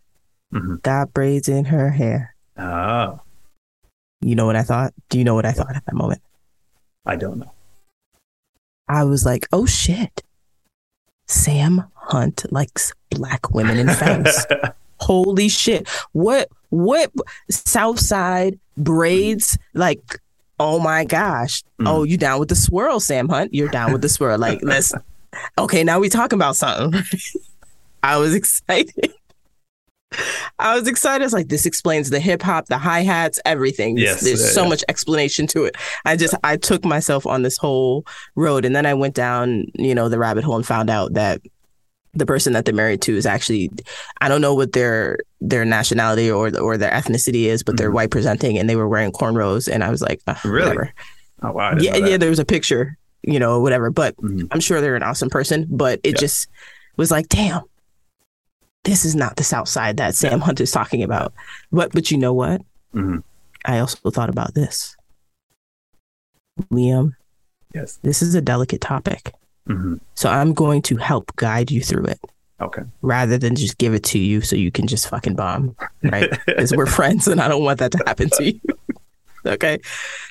[SPEAKER 3] Mhm.
[SPEAKER 2] got braids in her hair.
[SPEAKER 3] Oh
[SPEAKER 2] You know what I thought? Do you know what I thought at that moment?
[SPEAKER 3] I don't know
[SPEAKER 2] I was like, oh shit. Sam Hunt likes black women in femmes. Holy shit. What what South Side braids like oh my gosh.
[SPEAKER 3] Mm.
[SPEAKER 2] Oh, you down with the swirl, Sam Hunt? You're down with the swirl. Like let's okay, now we talking about something. I was excited. I was excited. It's like this explains the hip hop, the hi hats, everything.
[SPEAKER 3] Yes,
[SPEAKER 2] there's
[SPEAKER 3] yeah,
[SPEAKER 2] so
[SPEAKER 3] yeah.
[SPEAKER 2] much explanation to it. I just I took myself on this whole road, and then I went down, you know, the rabbit hole and found out that the person that they're married to is actually I don't know what their their nationality or or their ethnicity is, but they're
[SPEAKER 3] Mhm.
[SPEAKER 2] white presenting, and they were wearing cornrows, and I was like,
[SPEAKER 3] Really?
[SPEAKER 2] whatever.
[SPEAKER 3] oh wow
[SPEAKER 2] Yeah, yeah. There was a picture, you know, whatever. But
[SPEAKER 3] Mhm.
[SPEAKER 2] I'm sure they're an awesome person, but it
[SPEAKER 3] Yeah.
[SPEAKER 2] just was like, damn, this is not the South Side that Sam Hunt is talking about. But but you know what?
[SPEAKER 3] Mhm.
[SPEAKER 2] I also thought about this. Liam,
[SPEAKER 3] yes
[SPEAKER 2] this is a delicate topic.
[SPEAKER 3] hmm
[SPEAKER 2] So I'm going to help guide you through it
[SPEAKER 3] okay
[SPEAKER 2] rather than just give it to you so you can just fucking bomb, right? Because we're friends and I don't want that to happen to you. okay.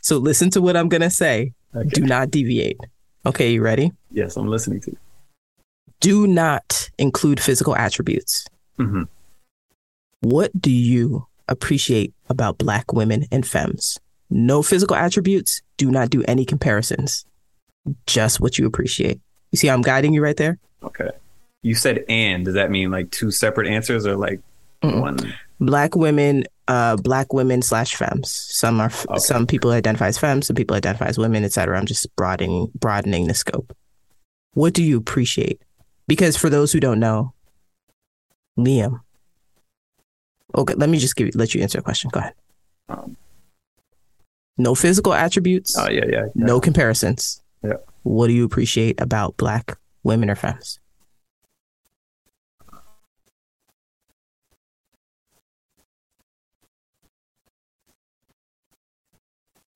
[SPEAKER 2] So listen to what I'm going to say.
[SPEAKER 3] okay
[SPEAKER 2] Do not deviate. Okay, you ready?
[SPEAKER 3] yes I'm listening to you.
[SPEAKER 2] Do not include physical attributes.
[SPEAKER 3] hmm
[SPEAKER 2] What do you appreciate about black women and femmes? No physical attributes. Do not do any comparisons. Just what you appreciate. You see how I'm guiding you right there?
[SPEAKER 3] Okay. You said and. Does that mean like two separate answers or like
[SPEAKER 2] Mm-mm.
[SPEAKER 3] one?
[SPEAKER 2] Black women, uh, black women slash femmes. Some are f-
[SPEAKER 3] Okay.
[SPEAKER 2] some people identify as femmes, some people identify as women, etc. I'm just broadening broadening the scope. What do you appreciate? Because for those who don't know, Liam. Okay, let me just give you, let you answer a question. Go ahead.
[SPEAKER 3] Um,
[SPEAKER 2] No physical attributes,
[SPEAKER 3] oh yeah, yeah. yeah.
[SPEAKER 2] no comparisons.
[SPEAKER 3] Yeah.
[SPEAKER 2] What do you appreciate about black women or femmes?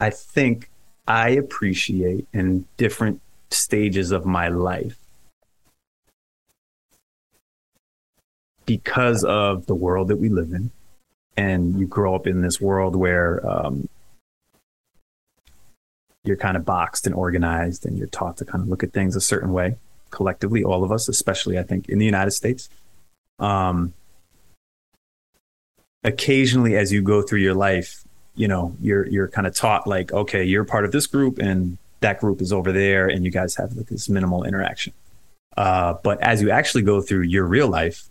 [SPEAKER 3] I think I appreciate in different stages of my life because of the world that we live in. And you grow up in this world where um, you're kind of boxed and organized, and you're taught to kind of look at things a certain way. Collectively, all of us, especially I think in the United States. Um, occasionally, as you go through your life, you know you're you're kind of taught like okay you're part of this group and that group is over there and you guys have like this minimal interaction uh, but as you actually go through your real life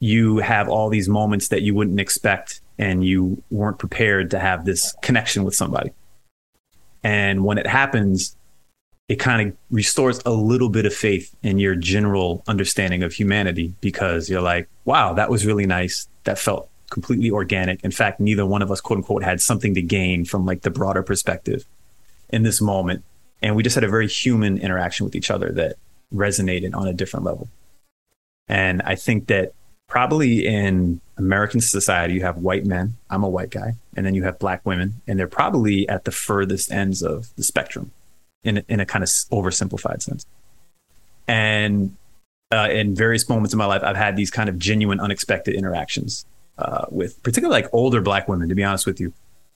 [SPEAKER 3] you have all these moments that you wouldn't expect and you weren't prepared to have this connection with somebody and when it happens it kind of restores a little bit of faith in your general understanding of humanity because you're like wow that was really nice that felt completely organic. In fact, neither one of us, quote unquote, had something to gain from like the broader perspective in this moment. And we just had a very human interaction with each other that resonated on a different level. And I think that probably in American society, you have white men. I'm a white guy. And then you have black women. And they're probably at the furthest ends of the spectrum in, in a kind of oversimplified sense. And uh, in various moments in my life, I've had these kind of genuine, unexpected interactions uh, with particularly like older black women, to be honest with you,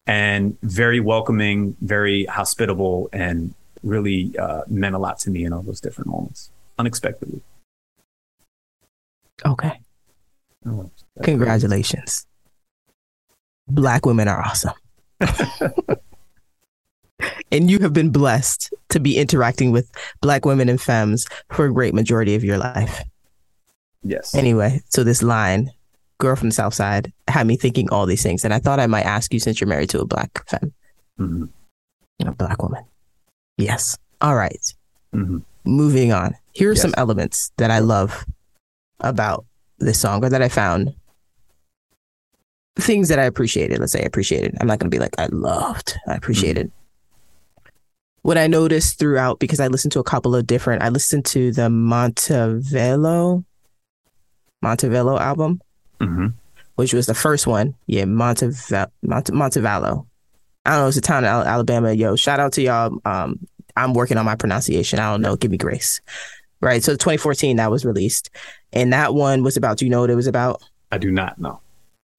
[SPEAKER 3] and very welcoming, very hospitable, and really uh, meant a lot to me in all those different moments, unexpectedly.
[SPEAKER 2] Okay.
[SPEAKER 3] Oh,
[SPEAKER 2] Congratulations. Black women are awesome. and you have been blessed to be interacting with black women and femmes for a great majority of your life.
[SPEAKER 3] Yes.
[SPEAKER 2] Anyway, so this line, girl from the South Side had me thinking all these things. And I thought I might ask you since you're married to a black femme,
[SPEAKER 3] Mhm.
[SPEAKER 2] a black woman. Yes. All right.
[SPEAKER 3] Mhm.
[SPEAKER 2] Moving on. Here are
[SPEAKER 3] Yes.
[SPEAKER 2] some elements that I love about this song or that I found. Things that I appreciated. Let's say I appreciated. I'm not going to be like, I loved. I appreciated. What I noticed throughout, because I listened to a couple of different, I listened to the Montevello, Montevello album
[SPEAKER 3] Mhm.
[SPEAKER 2] which was the first one. Yeah, Montev- Monte- Montevallo. I don't know. It's a town in Alabama. Yo, shout out to y'all. Um, I'm working on my pronunciation. I don't know. Give me grace. Right. So 2014 that was released, and that one was about. Do you know what it was about?
[SPEAKER 3] I do not know.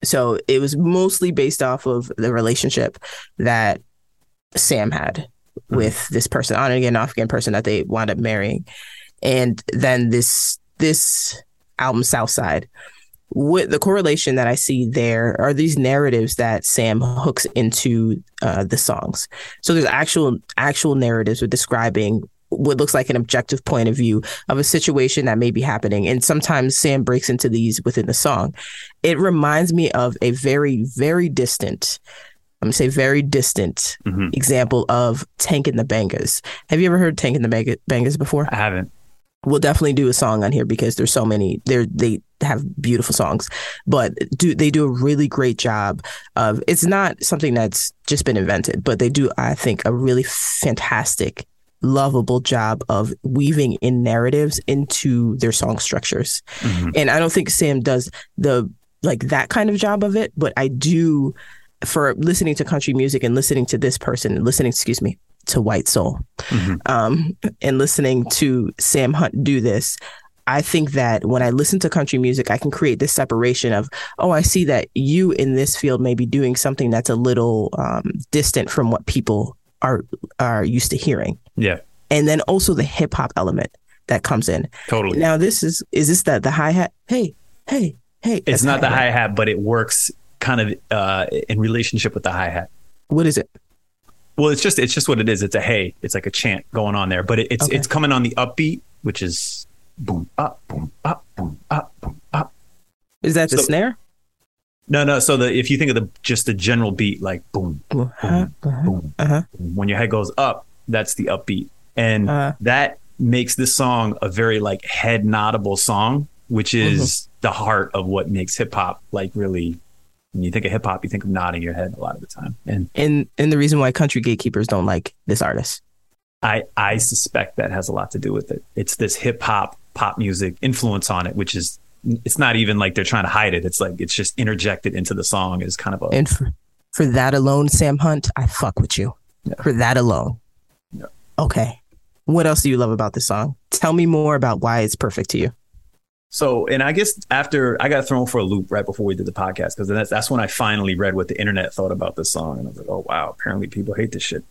[SPEAKER 2] So it was mostly based off of the relationship that Sam had with this person, on again, off again person that they wound up marrying, and then this this album Southside. With the correlation that I see there are these narratives that Sam hooks into uh, the songs. So there's actual actual narratives with describing what looks like an objective point of view of a situation that may be happening, and sometimes Sam breaks into these within the song it reminds me of a very, very distant, I'm gonna say very distant
[SPEAKER 3] Mhm.
[SPEAKER 2] example of Tank and the Bangas. Have you ever heard Tank and the Bang- Bangas before?
[SPEAKER 3] I haven't.
[SPEAKER 2] We'll definitely do a song on here because there's so many. They they have beautiful songs, but do they do a really great job of? It's not something that's just been invented, but they do, I think, a really fantastic, lovable job of weaving in narratives into their song structures
[SPEAKER 3] Mhm.
[SPEAKER 2] and I don't think Sam does the like that kind of job of it, but I do for listening to country music and listening to this person, listening, excuse me, to White Soul,
[SPEAKER 3] Mhm.
[SPEAKER 2] um, and listening to Sam Hunt do this. I think that when I listen to country music, I can create this separation of, oh, I see that you in this field may be doing something that's a little um, distant from what people are are used to hearing,
[SPEAKER 3] Yeah,
[SPEAKER 2] and then also the hip hop element that comes in.
[SPEAKER 3] totally.
[SPEAKER 2] Now this is is this the the hi hat? Hey, hey, hey.
[SPEAKER 3] it's not the
[SPEAKER 2] hi-hat.
[SPEAKER 3] hi hat, but it works kind of uh, in relationship with the hi hat.
[SPEAKER 2] What is it?
[SPEAKER 3] Well, it's just it's just what it is. It's a hey. It's like a chant going on there, but it, it's
[SPEAKER 2] Okay.
[SPEAKER 3] it's coming on the upbeat, which is boom up, boom up, boom up, boom up.
[SPEAKER 2] Is that the snare?
[SPEAKER 3] No, no. So the if you think of the just the general beat, like boom,
[SPEAKER 2] Uh-huh,
[SPEAKER 3] boom,
[SPEAKER 2] uh-huh.
[SPEAKER 3] boom, when your head goes up, that's the upbeat, and
[SPEAKER 2] Uh-huh.
[SPEAKER 3] that makes this song a very like head noddable song, which is
[SPEAKER 2] Mm-hmm.
[SPEAKER 3] the heart of what makes hip hop like really. When you think of hip hop, you think of nodding your head a lot of the time, and
[SPEAKER 2] And and the reason why country gatekeepers don't like this artist.
[SPEAKER 3] I I suspect that has a lot to do with it. It's this hip hop pop music influence on it, which is it's not even like they're trying to hide it. It's like it's just interjected into the song as kind of a
[SPEAKER 2] And for, for that alone, Sam Hunt, I fuck with you. For that alone.
[SPEAKER 3] Yeah.
[SPEAKER 2] Okay. What else do you love about this song? Tell me more about why it's perfect to you.
[SPEAKER 3] So, and I guess after I got thrown for a loop right before we did the podcast, because that's that's when I finally read what the internet thought about this song, and I was like, oh wow, apparently people hate this shit.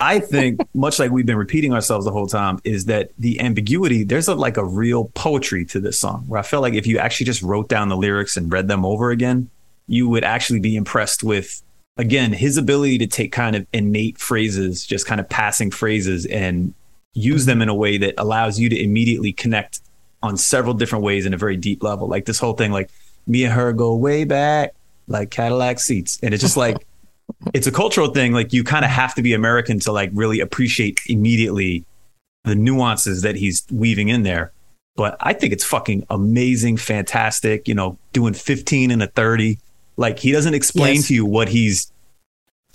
[SPEAKER 3] I think, much like we've been repeating ourselves the whole time, is that the ambiguity. There's a like a real poetry to this song, where I feel like if you actually just wrote down the lyrics and read them over again, you would actually be impressed with again his ability to take kind of innate phrases, just kind of passing phrases, and use them in a way that allows you to immediately connect on several different ways in a very deep level. Like this whole thing, like me and her go way back, like Cadillac seats. And it's just like, it's a cultural thing. Like you kind of have to be American to like really appreciate immediately the nuances that he's weaving in there. But I think it's fucking amazing, fantastic, you know, doing 15 and a 30. Like he doesn't explain
[SPEAKER 2] Yes.
[SPEAKER 3] to you what he's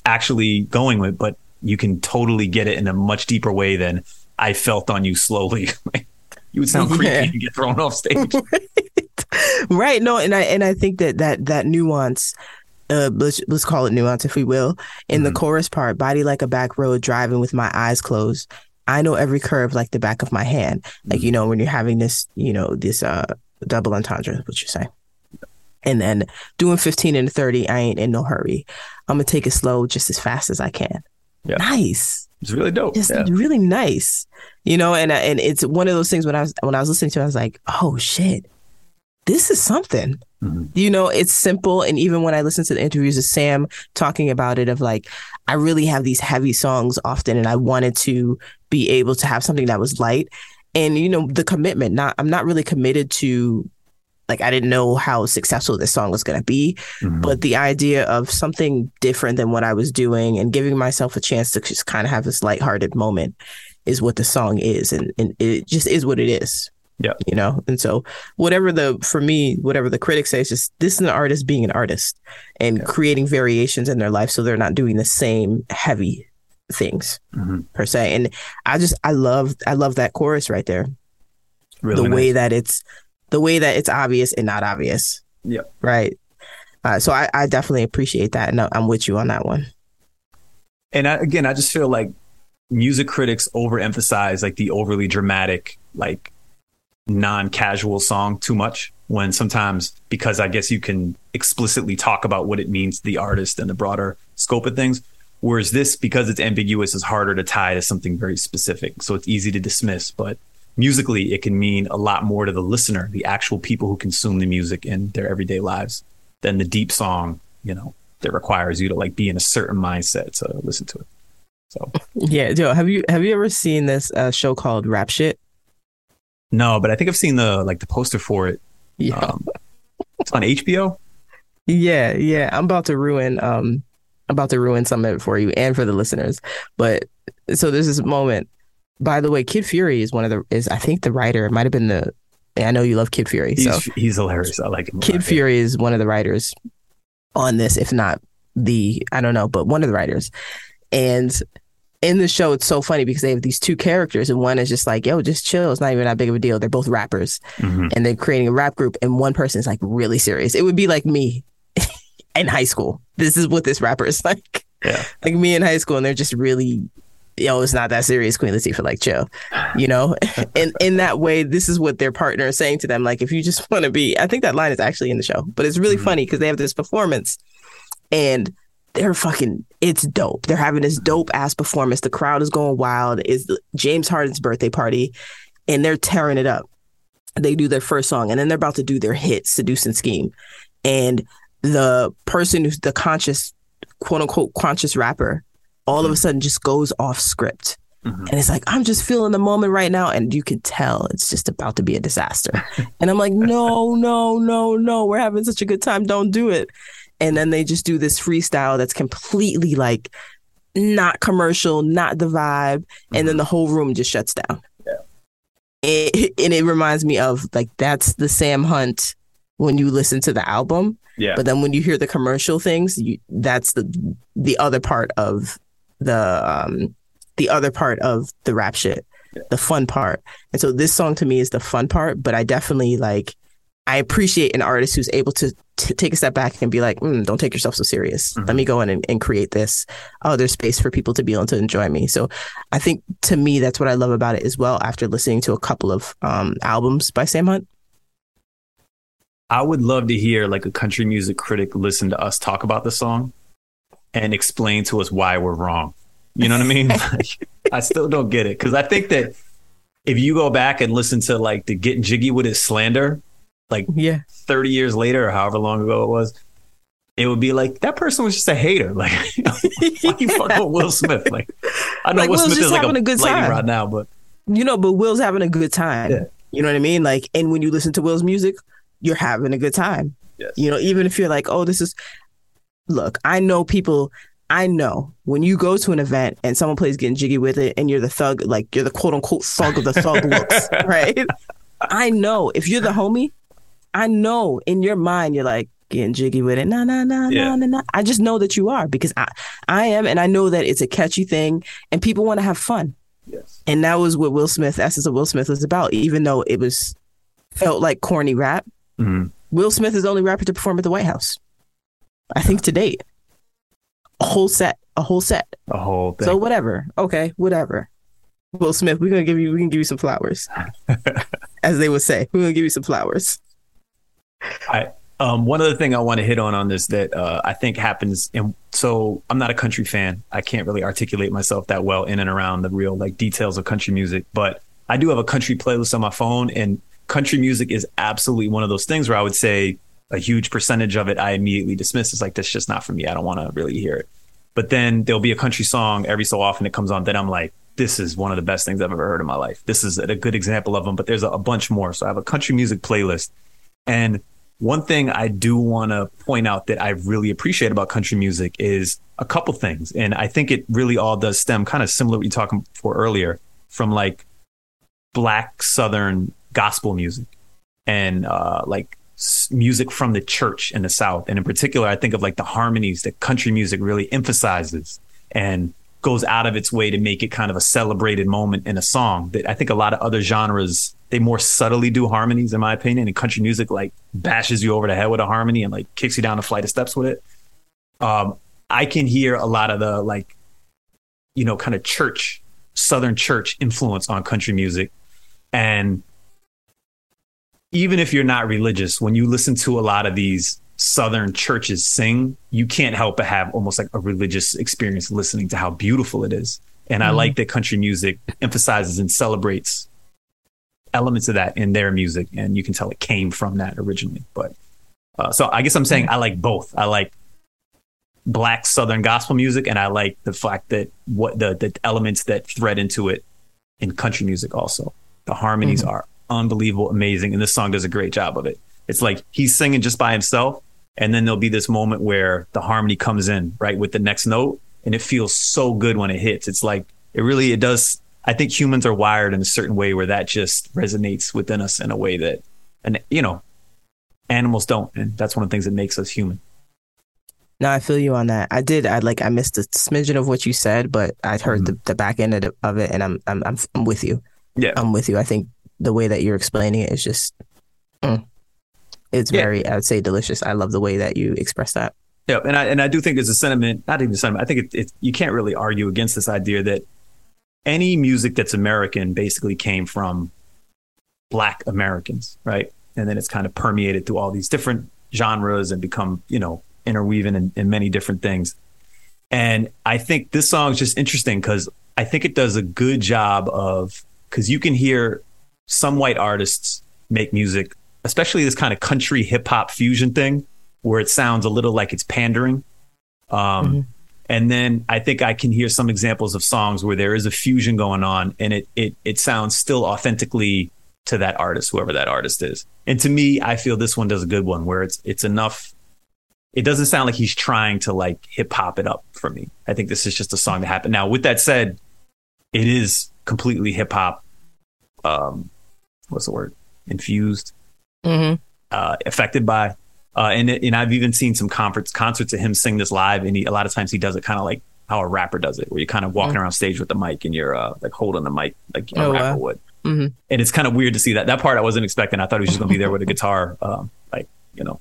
[SPEAKER 3] actually going with, but you can totally get it in a much deeper way than I felt on you slowly. you would sound creepy
[SPEAKER 2] Yeah.
[SPEAKER 3] and get thrown off stage.
[SPEAKER 2] right no and i and i think that that that nuance uh let's let's call it nuance if we will in the
[SPEAKER 3] Mhm.
[SPEAKER 2] chorus part body like a back road driving with my eyes closed i know every curve like the back of my hand like you know when you're having this you know this uh double entendre what you say and then doing 15 and 30 i ain't in no hurry i'm gonna take it slow just as fast as i can
[SPEAKER 3] Yeah.
[SPEAKER 2] nice
[SPEAKER 3] It's really dope.
[SPEAKER 2] It's
[SPEAKER 3] Yeah.
[SPEAKER 2] really nice, you know. And and it's one of those things when I was when I was listening to, it, I was like, oh shit, this is something.
[SPEAKER 3] Mhm.
[SPEAKER 2] You know, it's simple. And even when I listen to the interviews of Sam talking about it, of like, I really have these heavy songs often, and I wanted to be able to have something that was light. And you know, the commitment. Not I'm not really committed to like I didn't know how successful this song was going to be,
[SPEAKER 3] Mhm.
[SPEAKER 2] but the idea of something different than what I was doing and giving myself a chance to just kind of have this lighthearted moment is what the song is, and and it just is what it is.
[SPEAKER 3] Yeah.
[SPEAKER 2] you know, and so whatever the for me, whatever the critics say, is just this is an artist being an artist and
[SPEAKER 3] Yeah.
[SPEAKER 2] creating variations in their life, so they're not doing the same heavy things
[SPEAKER 3] Mhm.
[SPEAKER 2] per se. And I just I love I love that chorus right there
[SPEAKER 3] really
[SPEAKER 2] the
[SPEAKER 3] nice.
[SPEAKER 2] way that it's the way that it's obvious and not obvious.
[SPEAKER 3] Yeah.
[SPEAKER 2] Right. Uh, so I, I definitely appreciate that, and I'm with you on that one.
[SPEAKER 3] And I, again, I just feel like music critics overemphasize like the overly dramatic, like non-casual song too much. When sometimes, because I guess you can explicitly talk about what it means to the artist and the broader scope of things. Whereas this, because it's ambiguous, is harder to tie to something very specific. So it's easy to dismiss. But musically, it can mean a lot more to the listener, the actual people who consume the music in their everyday lives, than the deep song, you know, that requires you to like be in a certain mindset to listen to it. So
[SPEAKER 2] Yeah, Joe, have you have you ever seen this uh, show called Rap Shit?
[SPEAKER 3] No, but I think I've seen the like the poster for it.
[SPEAKER 2] Yeah,
[SPEAKER 3] Um, it's on HBO.
[SPEAKER 2] yeah, yeah. I'm about to ruin um, I'm about to ruin some of it for you and for the listeners. But so there's this moment. By the way, Kid Fury is one of the is I think the writer. It might have been the. I know you love Kid Fury,
[SPEAKER 3] He's
[SPEAKER 2] so
[SPEAKER 3] he's hilarious. I like him.
[SPEAKER 2] Kid
[SPEAKER 3] lot.
[SPEAKER 2] Fury is one of the writers on this, if not the I don't know, but one of the writers. And in the show, it's so funny because they have these two characters, and one is just like, "Yo, just chill. It's not even that big of a deal." They're both rappers,
[SPEAKER 3] Mhm.
[SPEAKER 2] and they're creating a rap group, and one person is like really serious. It would be like me in high school. This is what this rapper is like.
[SPEAKER 3] Yeah.
[SPEAKER 2] like me in high school, and they're just really. Yo, it's not that serious, Queen Latifah. Like, chill, you know. and in that way, this is what their partner is saying to them. Like, if you just want to be, I think that line is actually in the show, but it's really
[SPEAKER 3] Mhm.
[SPEAKER 2] funny because they have this performance, and they're fucking. It's dope. They're having this dope ass performance. The crowd is going wild. Is James Harden's birthday party, and they're tearing it up. They do their first song, and then they're about to do their hit, Seducing Scheme," and the person who's the conscious, quote unquote, conscious rapper, all of a sudden just goes off script.
[SPEAKER 3] Mhm.
[SPEAKER 2] And it's like, I'm just feeling the moment right now. And you can tell it's just about to be a disaster. and I'm like, no, no, no, no. We're having such a good time. Don't do it. And then they just do this freestyle that's completely like not commercial, not the vibe. And then the whole room just shuts down.
[SPEAKER 3] Yeah.
[SPEAKER 2] It, and it reminds me of like, that's the Sam Hunt when you listen to the album.
[SPEAKER 3] Yeah.
[SPEAKER 2] But then when you hear the commercial things, you, that's the the other part of the um the other part of the rap shit,
[SPEAKER 3] Yeah.
[SPEAKER 2] the fun part. And so this song to me is the fun part, but I definitely like I appreciate an artist who's able to t- take a step back and be like, mm, don't take yourself so serious.
[SPEAKER 3] Mhm.
[SPEAKER 2] Let me go in and, and create this. Oh, there's space for people to be able to enjoy me. So I think to me, that's what I love about it as well. After listening to a couple of um, albums by Sam Hunt.
[SPEAKER 3] I would love to hear like a country music critic listen to us talk about the song and explain to us why we're wrong. You know what I mean? Like, I still don't get it because I think that if you go back and listen to like the Get Jiggy with His slander, like
[SPEAKER 2] Yeah.
[SPEAKER 3] 30 years later or however long ago it was, it would be like that person was just a hater. Like, why you fucking with Will Smith? Like, I know
[SPEAKER 2] Like,
[SPEAKER 3] Will
[SPEAKER 2] Will's
[SPEAKER 3] Smith
[SPEAKER 2] just
[SPEAKER 3] is like a,
[SPEAKER 2] having a good time.
[SPEAKER 3] right now, but
[SPEAKER 2] you know, but Will's having a good time.
[SPEAKER 3] Yeah.
[SPEAKER 2] You know what I mean? Like, and when you listen to Will's music, you're having a good time.
[SPEAKER 3] yes.
[SPEAKER 2] You know, even if you're like, oh, this is. Look, I know people. I know when you go to an event and someone plays getting jiggy with it, and you're the thug, like you're the quote unquote thug of the thug looks, right? I know if you're the homie, I know in your mind you're like getting jiggy with it. Nah, nah, nah,
[SPEAKER 3] Yeah.
[SPEAKER 2] nah, nah, nah. I just know that you are because I, I am, and I know that it's a catchy thing, and people want to have fun.
[SPEAKER 3] yes.
[SPEAKER 2] And that was what Will Smith, Essence of Will Smith was about, even though it was felt like corny rap.
[SPEAKER 3] Mhm.
[SPEAKER 2] Will Smith is the only rapper to perform at the White House. I think to date. A whole set. A whole set.
[SPEAKER 3] The whole thing.
[SPEAKER 2] So whatever. Okay, whatever. Will Smith, we're gonna give you we can give you some flowers. As they would say. We're gonna give you some flowers.
[SPEAKER 3] Um, one other thing I want to hit on on this that uh, I think happens, and so I'm not a country fan. I can't really articulate myself that well in and around the real like details of country music, but I do have a country playlist on my phone, and country music is absolutely one of those things where I would say a huge percentage of it I immediately dismiss. It's like that's just not for me. I don't want to really hear it. But then there'll be a country song every so often that comes on that I'm like, this is one of the best things I've ever heard in my life. This is a good example of them, but there's a, a bunch more. So I have a country music playlist And one thing I do want to point out that I really appreciate about country music is a couple things. And I think it really all does stem kind of similar to what you talking for earlier from like black Southern gospel music and uh, like music from the church in the South. And in particular, I think of like the harmonies that country music really emphasizes and goes out of its way to make it kind of a celebrated moment in a song that I think a lot of other genres they more subtly do harmonies in my opinion and country music like bashes you over the head with a harmony and like kicks you down a flight of steps with it. Um, I can hear a lot of the like you know kind of church southern church influence on country music. And even if you're not religious when you listen to a lot of these southern churches sing you can't help but have almost like a religious experience listening to how beautiful it is. And i like that country music emphasizes and celebrates elements of that in their music and you can tell it came from that originally. But uh, so i guess i'm saying i like both. I like black southern gospel music and i like the fact that what the the elements that thread into it in country music also. The harmonies are unbelievable amazing and this song does a great job of it. It's like he's singing just by himself and then there'll be this moment where the harmony comes in right with the next note and it feels so good when it hits. It's like it really it does i think humans are wired in a certain way where that just resonates within us in a way that and you know animals don't and that's one of the things that makes us human
[SPEAKER 2] No, I feel you on that. I did. I like. I missed a smidgen of what you said, but I heard the, the back end of, the, of it, and I'm, I'm I'm I'm with you.
[SPEAKER 3] yeah
[SPEAKER 2] I'm with you. I think the way that you're explaining it is just, mm. it's
[SPEAKER 3] Yeah.
[SPEAKER 2] very. I would say delicious. I love the way that you express that.
[SPEAKER 3] Yeah, and I and I do think there's a sentiment, not even a sentiment. I think it, it you can't really argue against this idea that any music that's American basically came from Black Americans, right? And then it's kind of permeated through all these different genres and become, you know, interweaving in, in many different things. And I think this song is just interesting because I think it does a good job of because you can hear some white artists make music, especially this kind of country hip hop fusion thing, where it sounds a little like it's pandering. Um, And then I think I can hear some examples of songs where there is a fusion going on, and it it it sounds still authentically to that artist, whoever that artist is. And to me, I feel this one does a good one where it's it's enough. It doesn't sound like he's trying to like hip hop it up for me. I think this is just a song that happened. Now, with that said, it is completely hip hop. Um, what's the word? Infused
[SPEAKER 2] Mm-hmm.
[SPEAKER 3] uh, affected by. Uh, and and I've even seen some concerts concerts of him sing this live, and he, a lot of times he does it kind of like how a rapper does it, where you're kind of walking around stage with the mic and you're uh, like holding the mic like a
[SPEAKER 2] Oh,
[SPEAKER 3] rapper
[SPEAKER 2] wow.
[SPEAKER 3] would.
[SPEAKER 2] Mhm.
[SPEAKER 3] And it's kind of weird to see that. That part I wasn't expecting. I thought he was just going to be there with a guitar, um, like you know,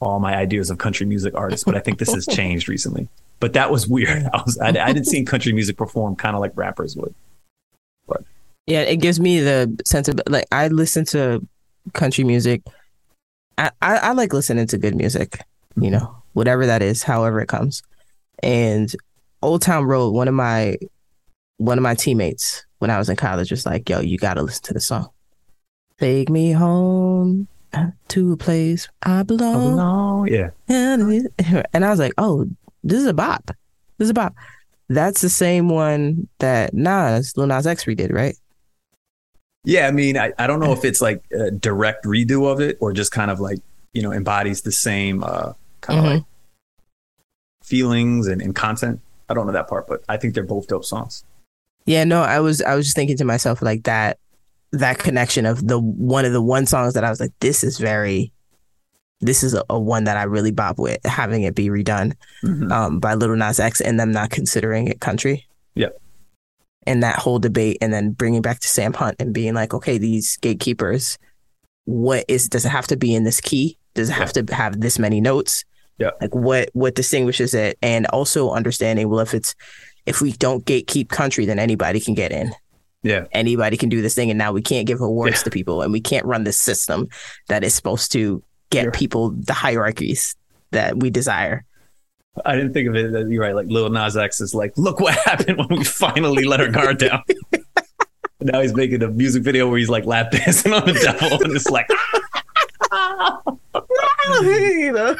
[SPEAKER 3] all my ideas of country music artists. But I think this has changed recently. But that was weird. I was I, I didn't see country music perform kind of like rappers would.
[SPEAKER 2] But yeah, it gives me the sense of like I listen to country music. I, I, like listening to good music, you know, whatever that is, however it comes. And Old Town Road, one of my one of my teammates when I was in college was like, "Yo, you gotta listen to the song. Take me home to a place I belong."
[SPEAKER 3] yeah,
[SPEAKER 2] And I was like, "Oh, this is a bop. This is a bop." That's the same one that Nas, Lil Nas X redid, right?
[SPEAKER 3] Yeah, I mean, I, I don't know if it's like a direct redo of it or just kind of like, you know, embodies the same uh, kind of
[SPEAKER 2] Mhm.
[SPEAKER 3] like feelings and, and content. I don't know that part, but I think they're both dope songs.
[SPEAKER 2] Yeah, no, I was I was just thinking to myself like that that connection of the one of the one songs that I was like, this is very this is a, a one that I really bop with having it be redone
[SPEAKER 3] Mhm.
[SPEAKER 2] um, by Little Nas X and them not considering it country.
[SPEAKER 3] Yep.
[SPEAKER 2] And that whole debate, and then bringing back to Sam Hunt and being like, okay, these gatekeepers, what is does it have to be in this key? Does it have to have this many notes?
[SPEAKER 3] Yeah.
[SPEAKER 2] Like what what distinguishes it? And also understanding, well, if it's if we don't gatekeep country, then anybody can get in
[SPEAKER 3] Yeah.
[SPEAKER 2] anybody can do this thing and now we can't give awards
[SPEAKER 3] Yeah.
[SPEAKER 2] to people and we can't run this system that is supposed to get people the hierarchies that we desire
[SPEAKER 3] I didn't think of it. that- You're right. Like Lil Nas X is like, look what happened when we finally let our guard down. now he's making a music video where he's like lap dancing on the devil and it's like,
[SPEAKER 2] you know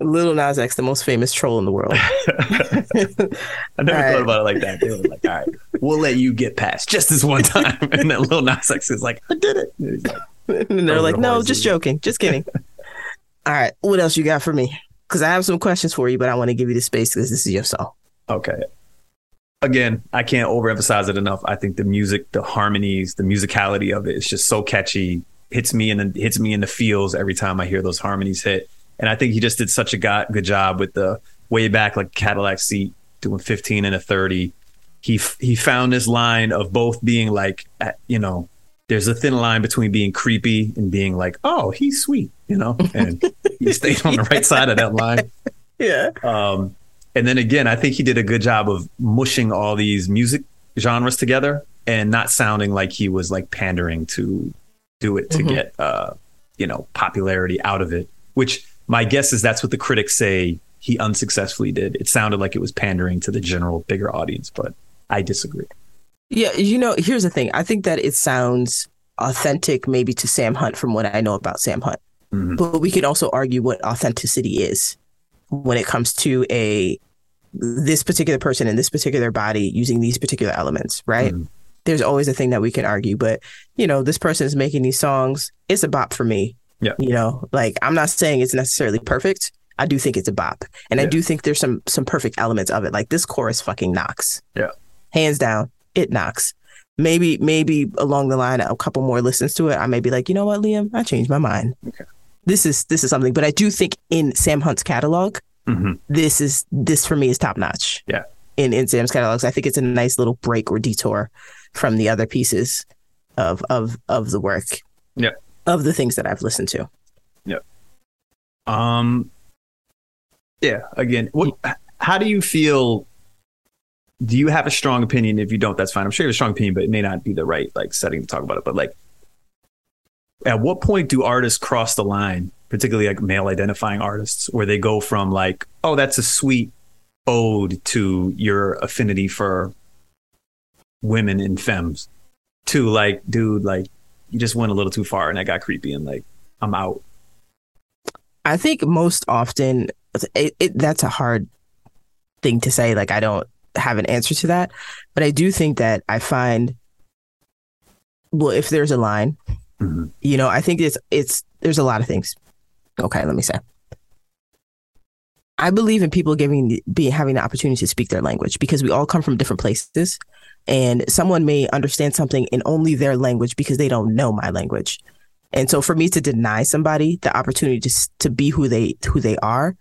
[SPEAKER 2] little Nas X the most famous troll in the world
[SPEAKER 3] I never
[SPEAKER 2] All right.
[SPEAKER 3] thought about it like that. They were like, all right, we'll let you get past just this one time. And then Lil Nas X is like, I did it. And like,
[SPEAKER 2] and they're like, no, just joking, just kidding. All right, what else you got for me? Because I have some questions for you, but I want to give you the space because this is your song.
[SPEAKER 3] Okay. Again, I can't overemphasize it enough. I think the music, the harmonies, the musicality of it is just so catchy. Hits me the hits me in the feels every time I hear those harmonies hit. And I think he just did such a go- good job with the way back like Cadillac seat doing 15 and a 30. He he found this line of both being like you know, there's a thin line between being creepy and being like, "Oh, he's sweet," you know? And he stayed on the right side of that line.
[SPEAKER 2] Yeah.
[SPEAKER 3] Um, and then again, I think he did a good job of mushing all these music genres together and not sounding like he was like pandering to do it to
[SPEAKER 2] Mhm.
[SPEAKER 3] get, uh, you know, popularity out of it. Which my guess is that's what the critics say he unsuccessfully did. It sounded like it was pandering to the general bigger audience, but I disagree.
[SPEAKER 2] Yeah, you know, here's the thing. I think that it sounds authentic maybe to Sam Hunt from what I know about Sam Hunt.
[SPEAKER 3] Mhm.
[SPEAKER 2] But we could also argue what authenticity is when it comes to a this particular person in this particular body using these particular elements, right?
[SPEAKER 3] Mhm.
[SPEAKER 2] There's always a thing that we can argue, but you know, this person is making these songs. It's a bop for me.
[SPEAKER 3] Yeah.
[SPEAKER 2] You know, like I'm not saying it's necessarily perfect. I do think it's a bop. And I do think there's some some perfect elements of it. Like this chorus fucking knocks.
[SPEAKER 3] Yeah.
[SPEAKER 2] Hands down, it knocks. Maybe maybe along the line a couple more listens to it, I may be like, you know what, Liam, I changed my mind.
[SPEAKER 3] Okay.
[SPEAKER 2] This is this is something. But I do think in Sam Hunt's catalog,
[SPEAKER 3] Mhm.
[SPEAKER 2] this is this for me is top notch.
[SPEAKER 3] Yeah.
[SPEAKER 2] In in Sam's catalogs, I think it's a nice little break or detour from the other pieces of of of the work.
[SPEAKER 3] Yeah.
[SPEAKER 2] Of the things that I've listened to. Yeah.
[SPEAKER 3] Um, yeah. Again, what? How do you feel? Do you have a strong opinion? If you don't, that's fine. I'm sure you have a strong opinion, but it may not be the right like setting to talk about it. But like, at what point do artists cross the line, particularly like male identifying artists, where they go from like, oh, that's a sweet ode to your affinity for women and femmes, to like, dude, like, you just went a little too far and that got creepy and like, I'm out.
[SPEAKER 2] I think most often it, it, that's a hard thing to say. Like I don't have an answer to that, but I do think that I find well, if there's a line,
[SPEAKER 3] Mhm.
[SPEAKER 2] you know, I think it's it's there's a lot of things. Okay, let me say. I believe in people giving being having the opportunity to speak their language because we all come from different places and someone may understand something in only their language because they don't know my language. And so for me to deny somebody the opportunity to to be who they who they are,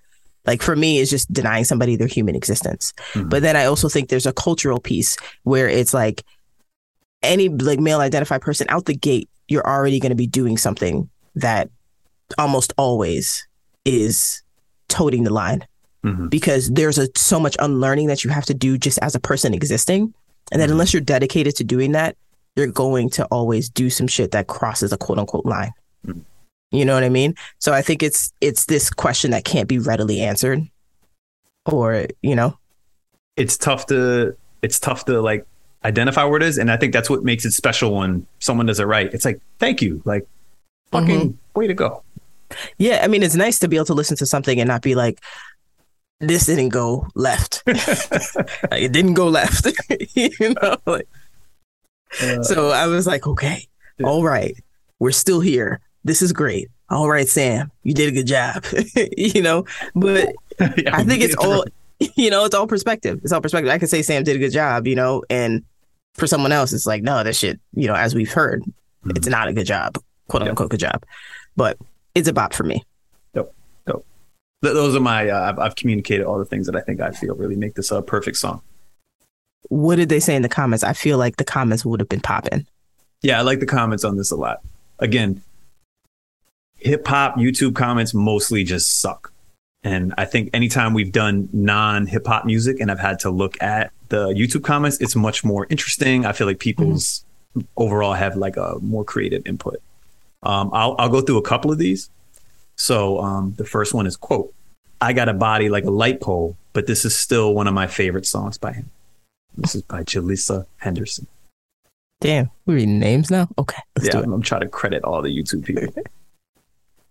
[SPEAKER 2] like for me is just denying somebody their human existence.
[SPEAKER 3] Mhm.
[SPEAKER 2] But then I also think there's a cultural piece where it's like any like male identified person out the gate, you're already going to be doing something that almost always is toting the line
[SPEAKER 3] Mhm.
[SPEAKER 2] because there's a so much unlearning that you have to do just as a person existing and that
[SPEAKER 3] Mhm.
[SPEAKER 2] unless you're dedicated to doing that you're going to always do some shit that crosses a quote unquote line
[SPEAKER 3] Mhm.
[SPEAKER 2] You know what i mean? So i think it's it's this question that can't be readily answered or you know?
[SPEAKER 3] It's tough to it's tough to like identify where it is and i think that's what makes it special when someone does it right. It's like thank you. Like fucking mm-hmm. way to go.
[SPEAKER 2] Yeah i mean it's nice to be able to listen to something and not be like this didn't go left. Like, it didn't go left. You know like uh, so I was like, okay,
[SPEAKER 3] Yeah.
[SPEAKER 2] all right, we're still here. This is great. All right, Sam, you did a good job. you know, but
[SPEAKER 3] Yeah,
[SPEAKER 2] I think it's all, you know, it's all perspective. It's all perspective. I could say Sam did a good job, you know, and for someone else, it's like, no, that shit, you know, as we've heard, it's not a good job, quote
[SPEAKER 3] Yeah.
[SPEAKER 2] unquote good job. But it's a bop for me.
[SPEAKER 3] Th- those are my uh, I've, I've communicated all the things that i think i feel really make this a perfect song
[SPEAKER 2] What did they say in the comments? I feel like the comments would have been popping.
[SPEAKER 3] yeah i like the comments on this a lot again hip-hop youtube comments mostly just suck and i think anytime we've done non-hip-hop music and i've had to look at the youtube comments it's much more interesting i feel like people's overall have like a more creative input um, I'll, I'll go through a couple of these so um, the first one is quote i got a body like a light pole but this is still one of my favorite songs by him this is by jalissa henderson
[SPEAKER 2] Damn, we're reading names now. Okay, let's
[SPEAKER 3] yeah,
[SPEAKER 2] do it.
[SPEAKER 3] I'm, I'm trying to credit all the YouTube people.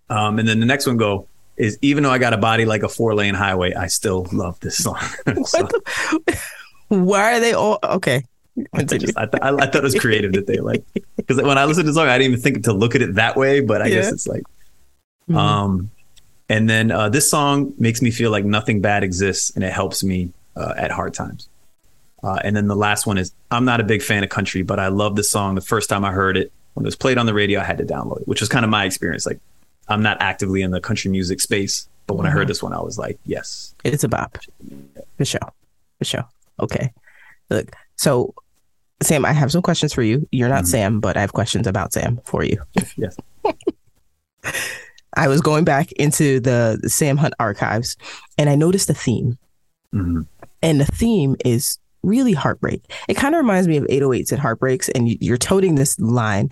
[SPEAKER 3] um, and then the next one go is even though I got a body like a four lane highway, I still love this song. So,
[SPEAKER 2] the? Why are they all okay?
[SPEAKER 3] I, just, I, th- I, I, thought it was creative that they like because when I listened to the song, I didn't even think to look at it that way. But I yeah. guess it's like, mm-hmm. um, and then uh, this song makes me feel like nothing bad exists, and it helps me uh, at hard times. Uh, and then the last one is I'm not a big fan of country, but I love the song. The first time I heard it, when it was played on the radio, I had to download it, which was kind of my experience. Like I'm not actively in the country music space, but when mm-hmm. I heard mm-hmm. this one, I was like, yes,
[SPEAKER 2] it's a bop, for sure, for sure. Okay, look, so Sam, I have some questions for you. You're not mm-hmm. Sam, but I have questions about Sam for you.
[SPEAKER 3] yes.
[SPEAKER 2] I was going back into the Sam Hunt archives, and I noticed a theme. Mm-hmm. And the theme is really heartbreak. It kind of reminds me of 808s and heartbreaks. And you're toting this line,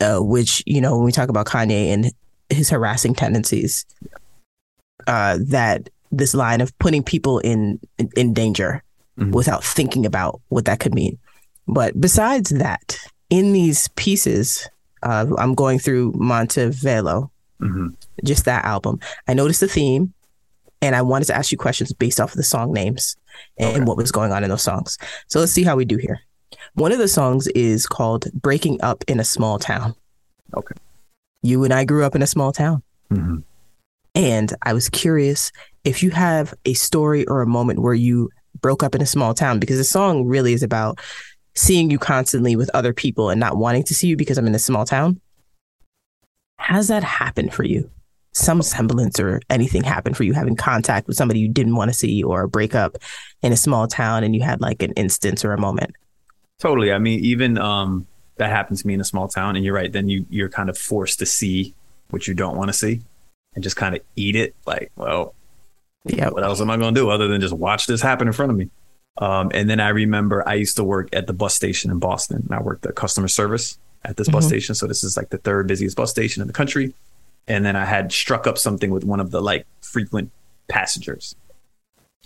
[SPEAKER 2] uh, which, you know, when we talk about Kanye and his harassing tendencies, uh, that this line of putting people in in, in danger mm-hmm. without thinking about what that could mean. But besides that, in these pieces, uh, I'm going through Montevelo, mm-hmm. just that album. I noticed the theme, and I wanted to ask you questions based off of the song names and okay. what was going on in those songs. So let's see how we do here. One of the songs is called Breaking Up in a Small Town.
[SPEAKER 3] Okay.
[SPEAKER 2] You and I grew up in a small town. Mm-hmm. And I was curious if you have a story or a moment where you broke up in a small town, because the song really is about seeing you constantly with other people and not wanting to see you because I'm in a small town. Has that happened for you? some semblance or anything happened for you having contact with somebody you didn't want to see or a breakup in a small town and you had like an instance or a moment
[SPEAKER 3] totally i mean even um that happens to me in a small town and you're right then you you're kind of forced to see what you don't want to see and just kind of eat it like well yeah what else am i going to do other than just watch this happen in front of me um, and then i remember i used to work at the bus station in boston and i worked at customer service at this mm-hmm. bus station so this is like the third busiest bus station in the country and then I had struck up something with one of the like frequent passengers.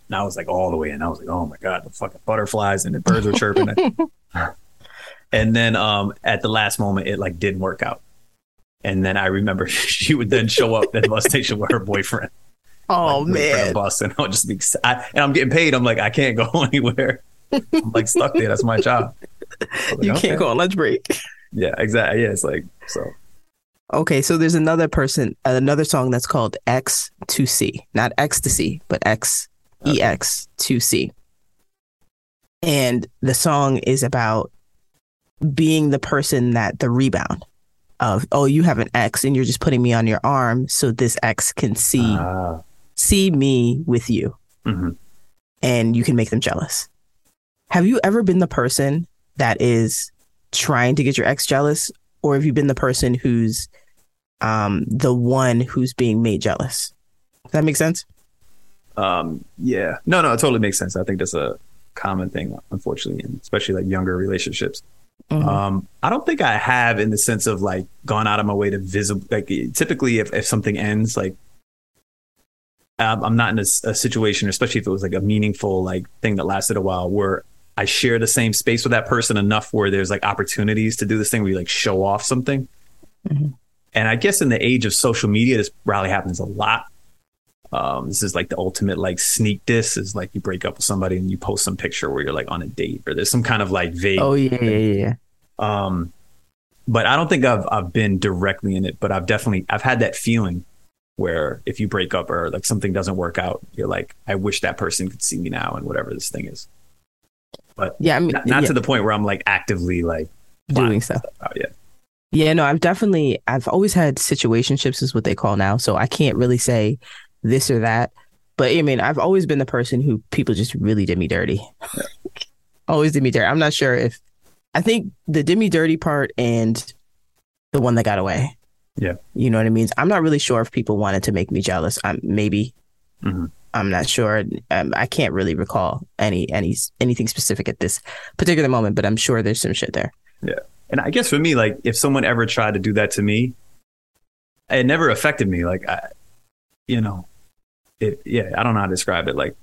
[SPEAKER 3] And I was like all the way in. I was like, oh my god, the fucking butterflies and the birds were chirping. and then um, at the last moment, it like didn't work out. And then I remember she would then show up at the bus station with her boyfriend.
[SPEAKER 2] Oh like, man,
[SPEAKER 3] bus, and I'll just be, I, and I'm getting paid. I'm like, I can't go anywhere. I'm like stuck there. That's my job.
[SPEAKER 2] Like, you can't go on lunch break.
[SPEAKER 3] Yeah, exactly. Yeah, it's like so.
[SPEAKER 2] Okay, so there's another person, another song that's called X to C, not ecstasy, but X E X to C. And the song is about being the person that the rebound of, oh, you have an X and you're just putting me on your arm so this X can see uh. see me with you. Mm-hmm. And you can make them jealous. Have you ever been the person that is trying to get your ex jealous or have you been the person who's um, the one who's being made jealous? Does that make sense?
[SPEAKER 3] Um, yeah, no, no, it totally makes sense. I think that's a common thing, unfortunately, and especially like younger relationships. Mm-hmm. Um, I don't think I have in the sense of like gone out of my way to visible. Like typically, if, if something ends, like I'm not in a, a, situation, especially if it was like a meaningful like thing that lasted a while, where I share the same space with that person enough where there's like opportunities to do this thing where you like show off something. Mm-hmm. And I guess in the age of social media, this probably happens a lot. Um, this is like the ultimate like sneak diss is like you break up with somebody and you post some picture where you're like on a date or there's some kind of like vague.
[SPEAKER 2] Oh yeah, yeah, yeah.
[SPEAKER 3] Um, but I don't think I've I've been directly in it, but I've definitely I've had that feeling where if you break up or like something doesn't work out, you're like, I wish that person could see me now and whatever this thing is but yeah, I mean, not, not yeah. to the point where I'm like actively like
[SPEAKER 2] doing stuff.
[SPEAKER 3] stuff yeah.
[SPEAKER 2] Yeah, no, I've definitely I've always had situationships is what they call now. So I can't really say this or that. But I mean, I've always been the person who people just really did me dirty. Always did me dirty. I'm not sure if I think the did me dirty part and the one that got away.
[SPEAKER 3] Yeah.
[SPEAKER 2] You know what I mean? I'm not really sure if people wanted to make me jealous. I'm maybe. Mm-hmm. I'm not sure. Um, I can't really recall any any anything specific at this particular moment, but I'm sure there's some shit there.
[SPEAKER 3] Yeah, and I guess for me, like if someone ever tried to do that to me, it never affected me. Like, I, you know, it. Yeah, I don't know how to describe it. Like,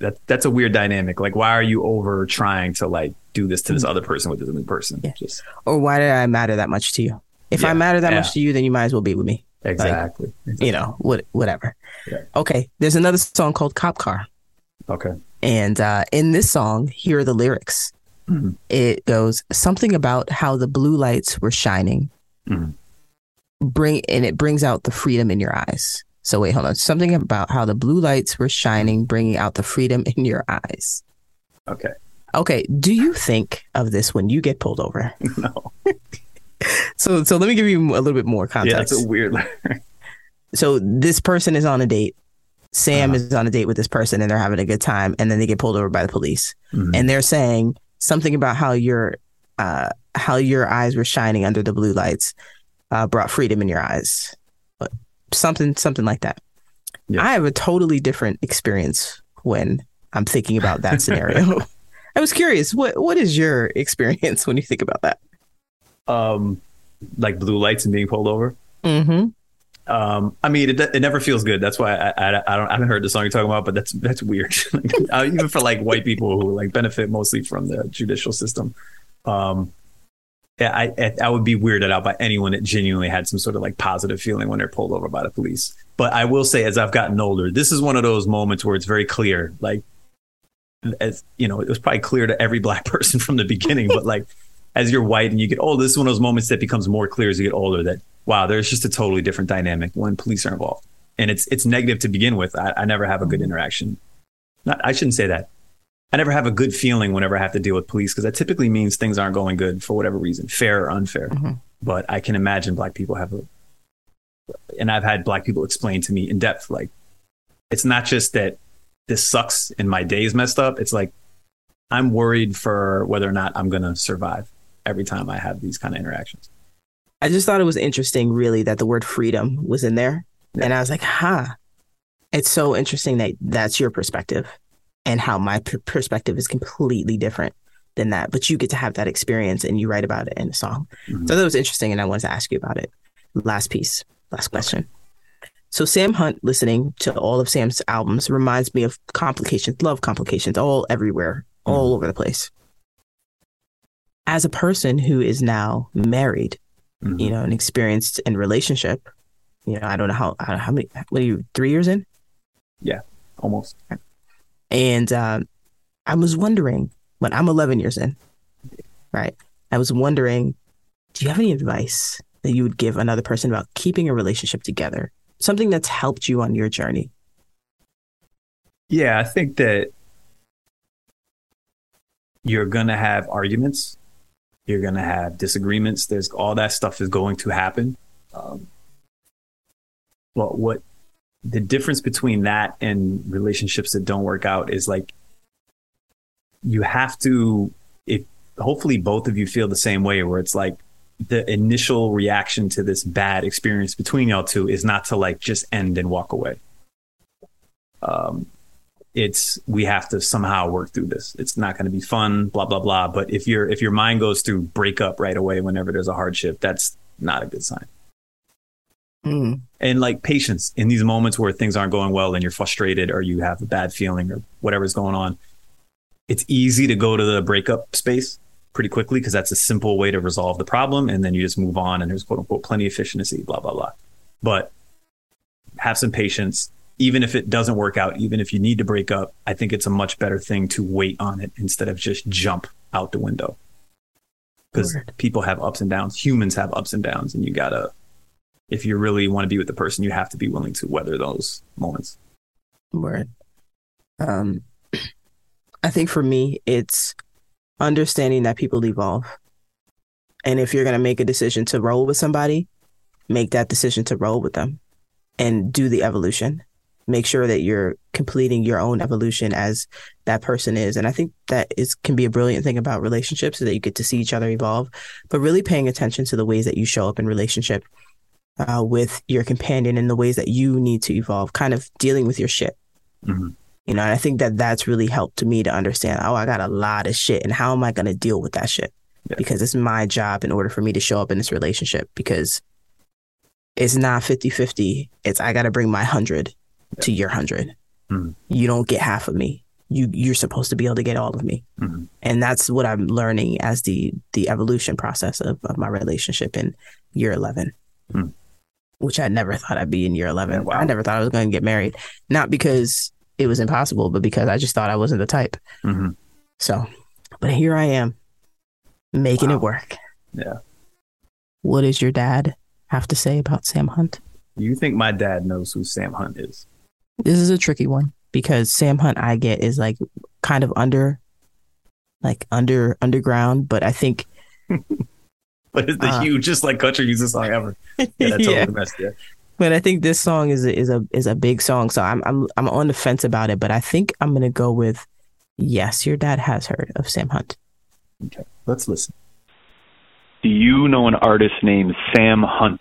[SPEAKER 3] that that's a weird dynamic. Like, why are you over trying to like do this to this mm-hmm. other person with this new person?
[SPEAKER 2] Yeah. Just or why did I matter that much to you? If yeah, I matter that yeah. much to you, then you might as well be with me.
[SPEAKER 3] Exactly. Like,
[SPEAKER 2] exactly. You know, what, whatever. Okay. There's another song called Cop Car.
[SPEAKER 3] Okay.
[SPEAKER 2] And uh, in this song, here are the lyrics.
[SPEAKER 3] Mhm.
[SPEAKER 2] It goes something about how the blue lights were shining.
[SPEAKER 3] Mhm.
[SPEAKER 2] Bring and it brings out the freedom in your eyes. So wait, hold on. Something about how the blue lights were shining, bringing out the freedom in your eyes.
[SPEAKER 3] Okay.
[SPEAKER 2] Okay, do you think of this when you get pulled over?
[SPEAKER 3] No.
[SPEAKER 2] So so let me give you a little bit more context.
[SPEAKER 3] Yeah, that's a weird.
[SPEAKER 2] so this person is on a date. Sam
[SPEAKER 3] Uh-huh.
[SPEAKER 2] is on a date with this person and they're having a good time and then they get pulled over by the police.
[SPEAKER 3] Mhm.
[SPEAKER 2] And they're saying something about how your uh how your eyes were shining under the blue lights uh brought freedom in your eyes. Something something like that.
[SPEAKER 3] Yeah.
[SPEAKER 2] I have a totally different experience when I'm thinking about that scenario. I was curious, what what is your experience when you think about that?
[SPEAKER 3] um, like blue lights and being pulled over.
[SPEAKER 2] Mm-hmm.
[SPEAKER 3] Um, I mean, it, it never feels good. That's why I, I, I don't I haven't heard the song you're talking about, but that's that's weird. even for like white people who like benefit mostly from the judicial system. Um, I, I I would be weirded out by anyone that genuinely had some sort of like positive feeling when they're pulled over by the police. But I will say, as I've gotten older, this is one of those moments where it's very clear. Like, as you know, it was probably clear to every black person from the beginning, but like as you're white and you get older, this is one of those moments that becomes more clear as you get older that wow, there's just a totally different dynamic when police are involved. And it's it's negative to begin with. I, I never have a good interaction. Not, I shouldn't say that. I never have a good feeling whenever I have to deal with police because that typically means things aren't going good for whatever reason, fair or unfair.
[SPEAKER 2] Mhm.
[SPEAKER 3] But I can imagine black people have a, and I've had black people explain to me in depth, like it's not just that this sucks and my day is messed up. It's like I'm worried for whether or not I'm going to survive every time I have these kind of interactions.
[SPEAKER 2] I just thought it was interesting, really, that the word freedom was in there.
[SPEAKER 3] Yeah.
[SPEAKER 2] And I was like, huh. It's so interesting that that's your perspective and how my p- perspective is completely different than that. But you get to have that experience and you write about it in a song.
[SPEAKER 3] Mhm.
[SPEAKER 2] So that was interesting. And I wanted to ask you about it. Last piece, last question. So Sam Hunt, listening to all of Sam's albums, reminds me of complications, love complications, all everywhere, all over the place. As a person who is now married,
[SPEAKER 3] Mhm.
[SPEAKER 2] you know, and experienced in relationship. You know, I don't know how how, how many what are you three years in?
[SPEAKER 3] Yeah, almost.
[SPEAKER 2] And um, I was wondering when I'm 11 years in, right? I was wondering, do you have any advice that you would give another person about keeping a relationship together? Something that's helped you on your journey.
[SPEAKER 3] Yeah, I think that you're going to have arguments. You're going to have disagreements. There's all that stuff is going to happen. Um, well, what the difference between that and relationships that don't work out is like you have to, if hopefully both of you feel the same way, where it's like the initial reaction to this bad experience between y'all two is not to like just end and walk away. Um, it's we have to somehow work through this. It's not going to be fun, blah blah blah. But if your if your mind goes through break up right away whenever there's a hardship, that's not a good sign.
[SPEAKER 2] Mm.
[SPEAKER 3] And like patience in these moments where things aren't going well and you're frustrated or you have a bad feeling or whatever's going on, it's easy to go to the breakup space pretty quickly because that's a simple way to resolve the problem and then you just move on and there's quote unquote plenty of efficiency, blah blah blah. But have some patience even if it doesn't work out, even if you need to break up, I think it's a much better thing to wait on it instead of just jump out the window. Because people have ups and downs, humans have ups and downs, and you gotta, if you really want to be with the person, you have to be willing to weather those moments.
[SPEAKER 2] Word. Um, I think for me, it's understanding that people evolve. And if you're going to make a decision to roll with somebody, make that decision to roll with them and do the evolution. Make sure that you're completing your own evolution as that person is. And I think that is can be a brilliant thing about relationships is that you get to see each other evolve, but really paying attention to the ways that you show up in relationship uh, with your companion and the ways that you need to evolve, kind of dealing with your shit.
[SPEAKER 3] Mhm.
[SPEAKER 2] You know, and I think that that's really helped me to understand, oh, I got a lot of shit and how am I going to deal with that shit?
[SPEAKER 3] Yeah.
[SPEAKER 2] Because it's my job in order for me to show up in this relationship because it's not 50 50. It's I got to bring my 100 to your 100.
[SPEAKER 3] Mhm.
[SPEAKER 2] You don't get half of me. You you're supposed to be able to get all of me.
[SPEAKER 3] Mhm.
[SPEAKER 2] And that's what I'm learning as the the evolution process of, of my relationship in year 11.
[SPEAKER 3] Hmm.
[SPEAKER 2] Which I never thought I'd be in year 11.
[SPEAKER 3] Wow.
[SPEAKER 2] I never thought I was going to get married. Not because it was impossible, but because I just thought I wasn't the type.
[SPEAKER 3] Mhm.
[SPEAKER 2] So but here I am making
[SPEAKER 3] Wow.
[SPEAKER 2] it work.
[SPEAKER 3] Yeah.
[SPEAKER 2] What does your dad have to say about Sam Hunt?
[SPEAKER 3] You think my dad knows who Sam Hunt is?
[SPEAKER 2] This is a tricky one because Sam Hunt I get is like kind of under like under underground, but I think
[SPEAKER 3] But it's the
[SPEAKER 2] Uh.
[SPEAKER 3] hugest like country music song ever. Yeah, that's
[SPEAKER 2] Yeah.
[SPEAKER 3] the best. Yeah.
[SPEAKER 2] but I think this song is a, is a is a big song. So I'm I'm I'm on the fence about it, but I think I'm gonna go with yes, your dad has heard of Sam Hunt.
[SPEAKER 3] Okay. Let's listen.
[SPEAKER 4] Do you know an artist named Sam Hunt?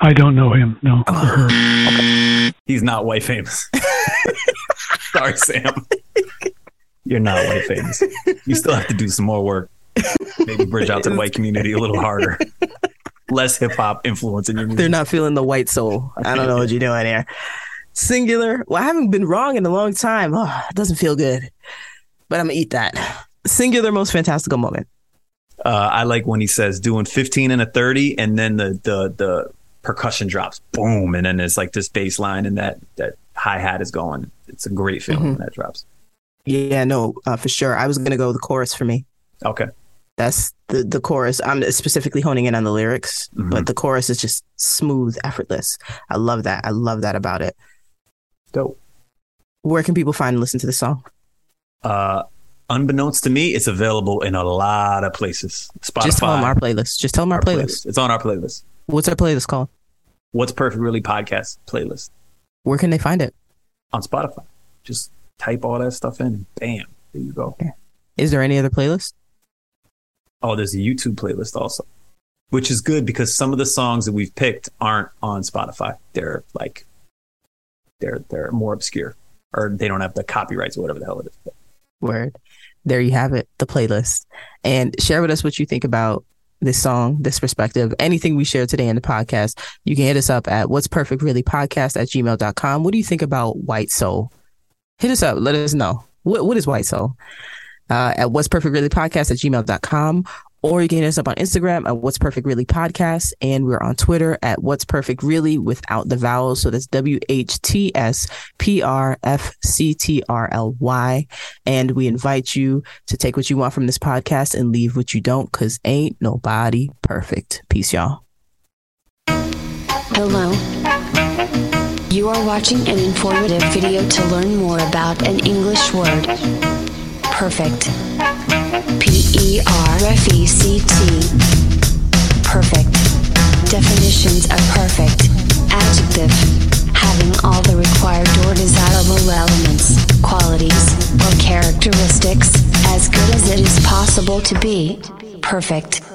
[SPEAKER 5] I don't know him. No.
[SPEAKER 3] He's not white famous. Sorry, Sam. You're not white famous. You still have to do some more work. Maybe bridge out to the white community a little harder. Less hip hop influence in your music.
[SPEAKER 2] They're not feeling the white soul. I don't know what you're doing here. Singular. Well, I haven't been wrong in a long time. Oh, it doesn't feel good, but I'm gonna eat that. Singular, most fantastical moment.
[SPEAKER 3] Uh, I like when he says doing 15 and a 30, and then the the the percussion drops, boom, and then there's like this bass line, and that that hi hat is going. It's a great feeling when that drops.
[SPEAKER 2] Yeah, no, uh, for sure. I was gonna go the chorus for me.
[SPEAKER 3] Okay,
[SPEAKER 2] That's the the chorus. I'm specifically honing in on the lyrics,
[SPEAKER 3] Mhm.
[SPEAKER 2] but the chorus is just smooth, effortless. I love that. I love that about it.
[SPEAKER 3] dope.
[SPEAKER 2] Where can people find and listen to the song?
[SPEAKER 3] Uh, unbeknownst to me, it's available in a lot of places. Spotify.
[SPEAKER 2] Just tell them our playlist. Just tell them our,
[SPEAKER 3] our
[SPEAKER 2] playlist.
[SPEAKER 3] It's on our playlist.
[SPEAKER 2] What's our playlist called?
[SPEAKER 3] What's Perfect Really podcast playlist
[SPEAKER 2] Where can they find it?
[SPEAKER 3] on Spotify. Just type all that stuff in, and bam, there you go.
[SPEAKER 2] Is there any other playlist?
[SPEAKER 3] Oh, there's a YouTube playlist also, which is good because some of the songs that we've picked aren't on Spotify. They're like, they're they're more obscure, or they don't have the copyrights or whatever the hell it is.
[SPEAKER 2] Word. There you have it, the playlist. And share with us what you think about this song, this perspective, anything we shared today in the podcast. You can hit us up at what's perfect really podcast at gmail.com. What do you think about White Soul? Hit us up. Let us know. What, what is White Soul? Uh, at what's perfect really podcast at gmail.com. Or you can hit us up on Instagram at what's perfect really podcast. And we're on Twitter at what's perfect really without the vowels. So that's W H T S P R F C T R L Y. And we invite you to take what you want from this podcast and leave what you don't, because ain't nobody perfect. Peace, y'all.
[SPEAKER 1] Hello. You are watching an informative video to learn more about an English word. Perfect. P E R F E C T. Perfect. Definitions of perfect. Adjective. Having all the required or desirable elements, qualities, or characteristics as good as it is possible to be. Perfect.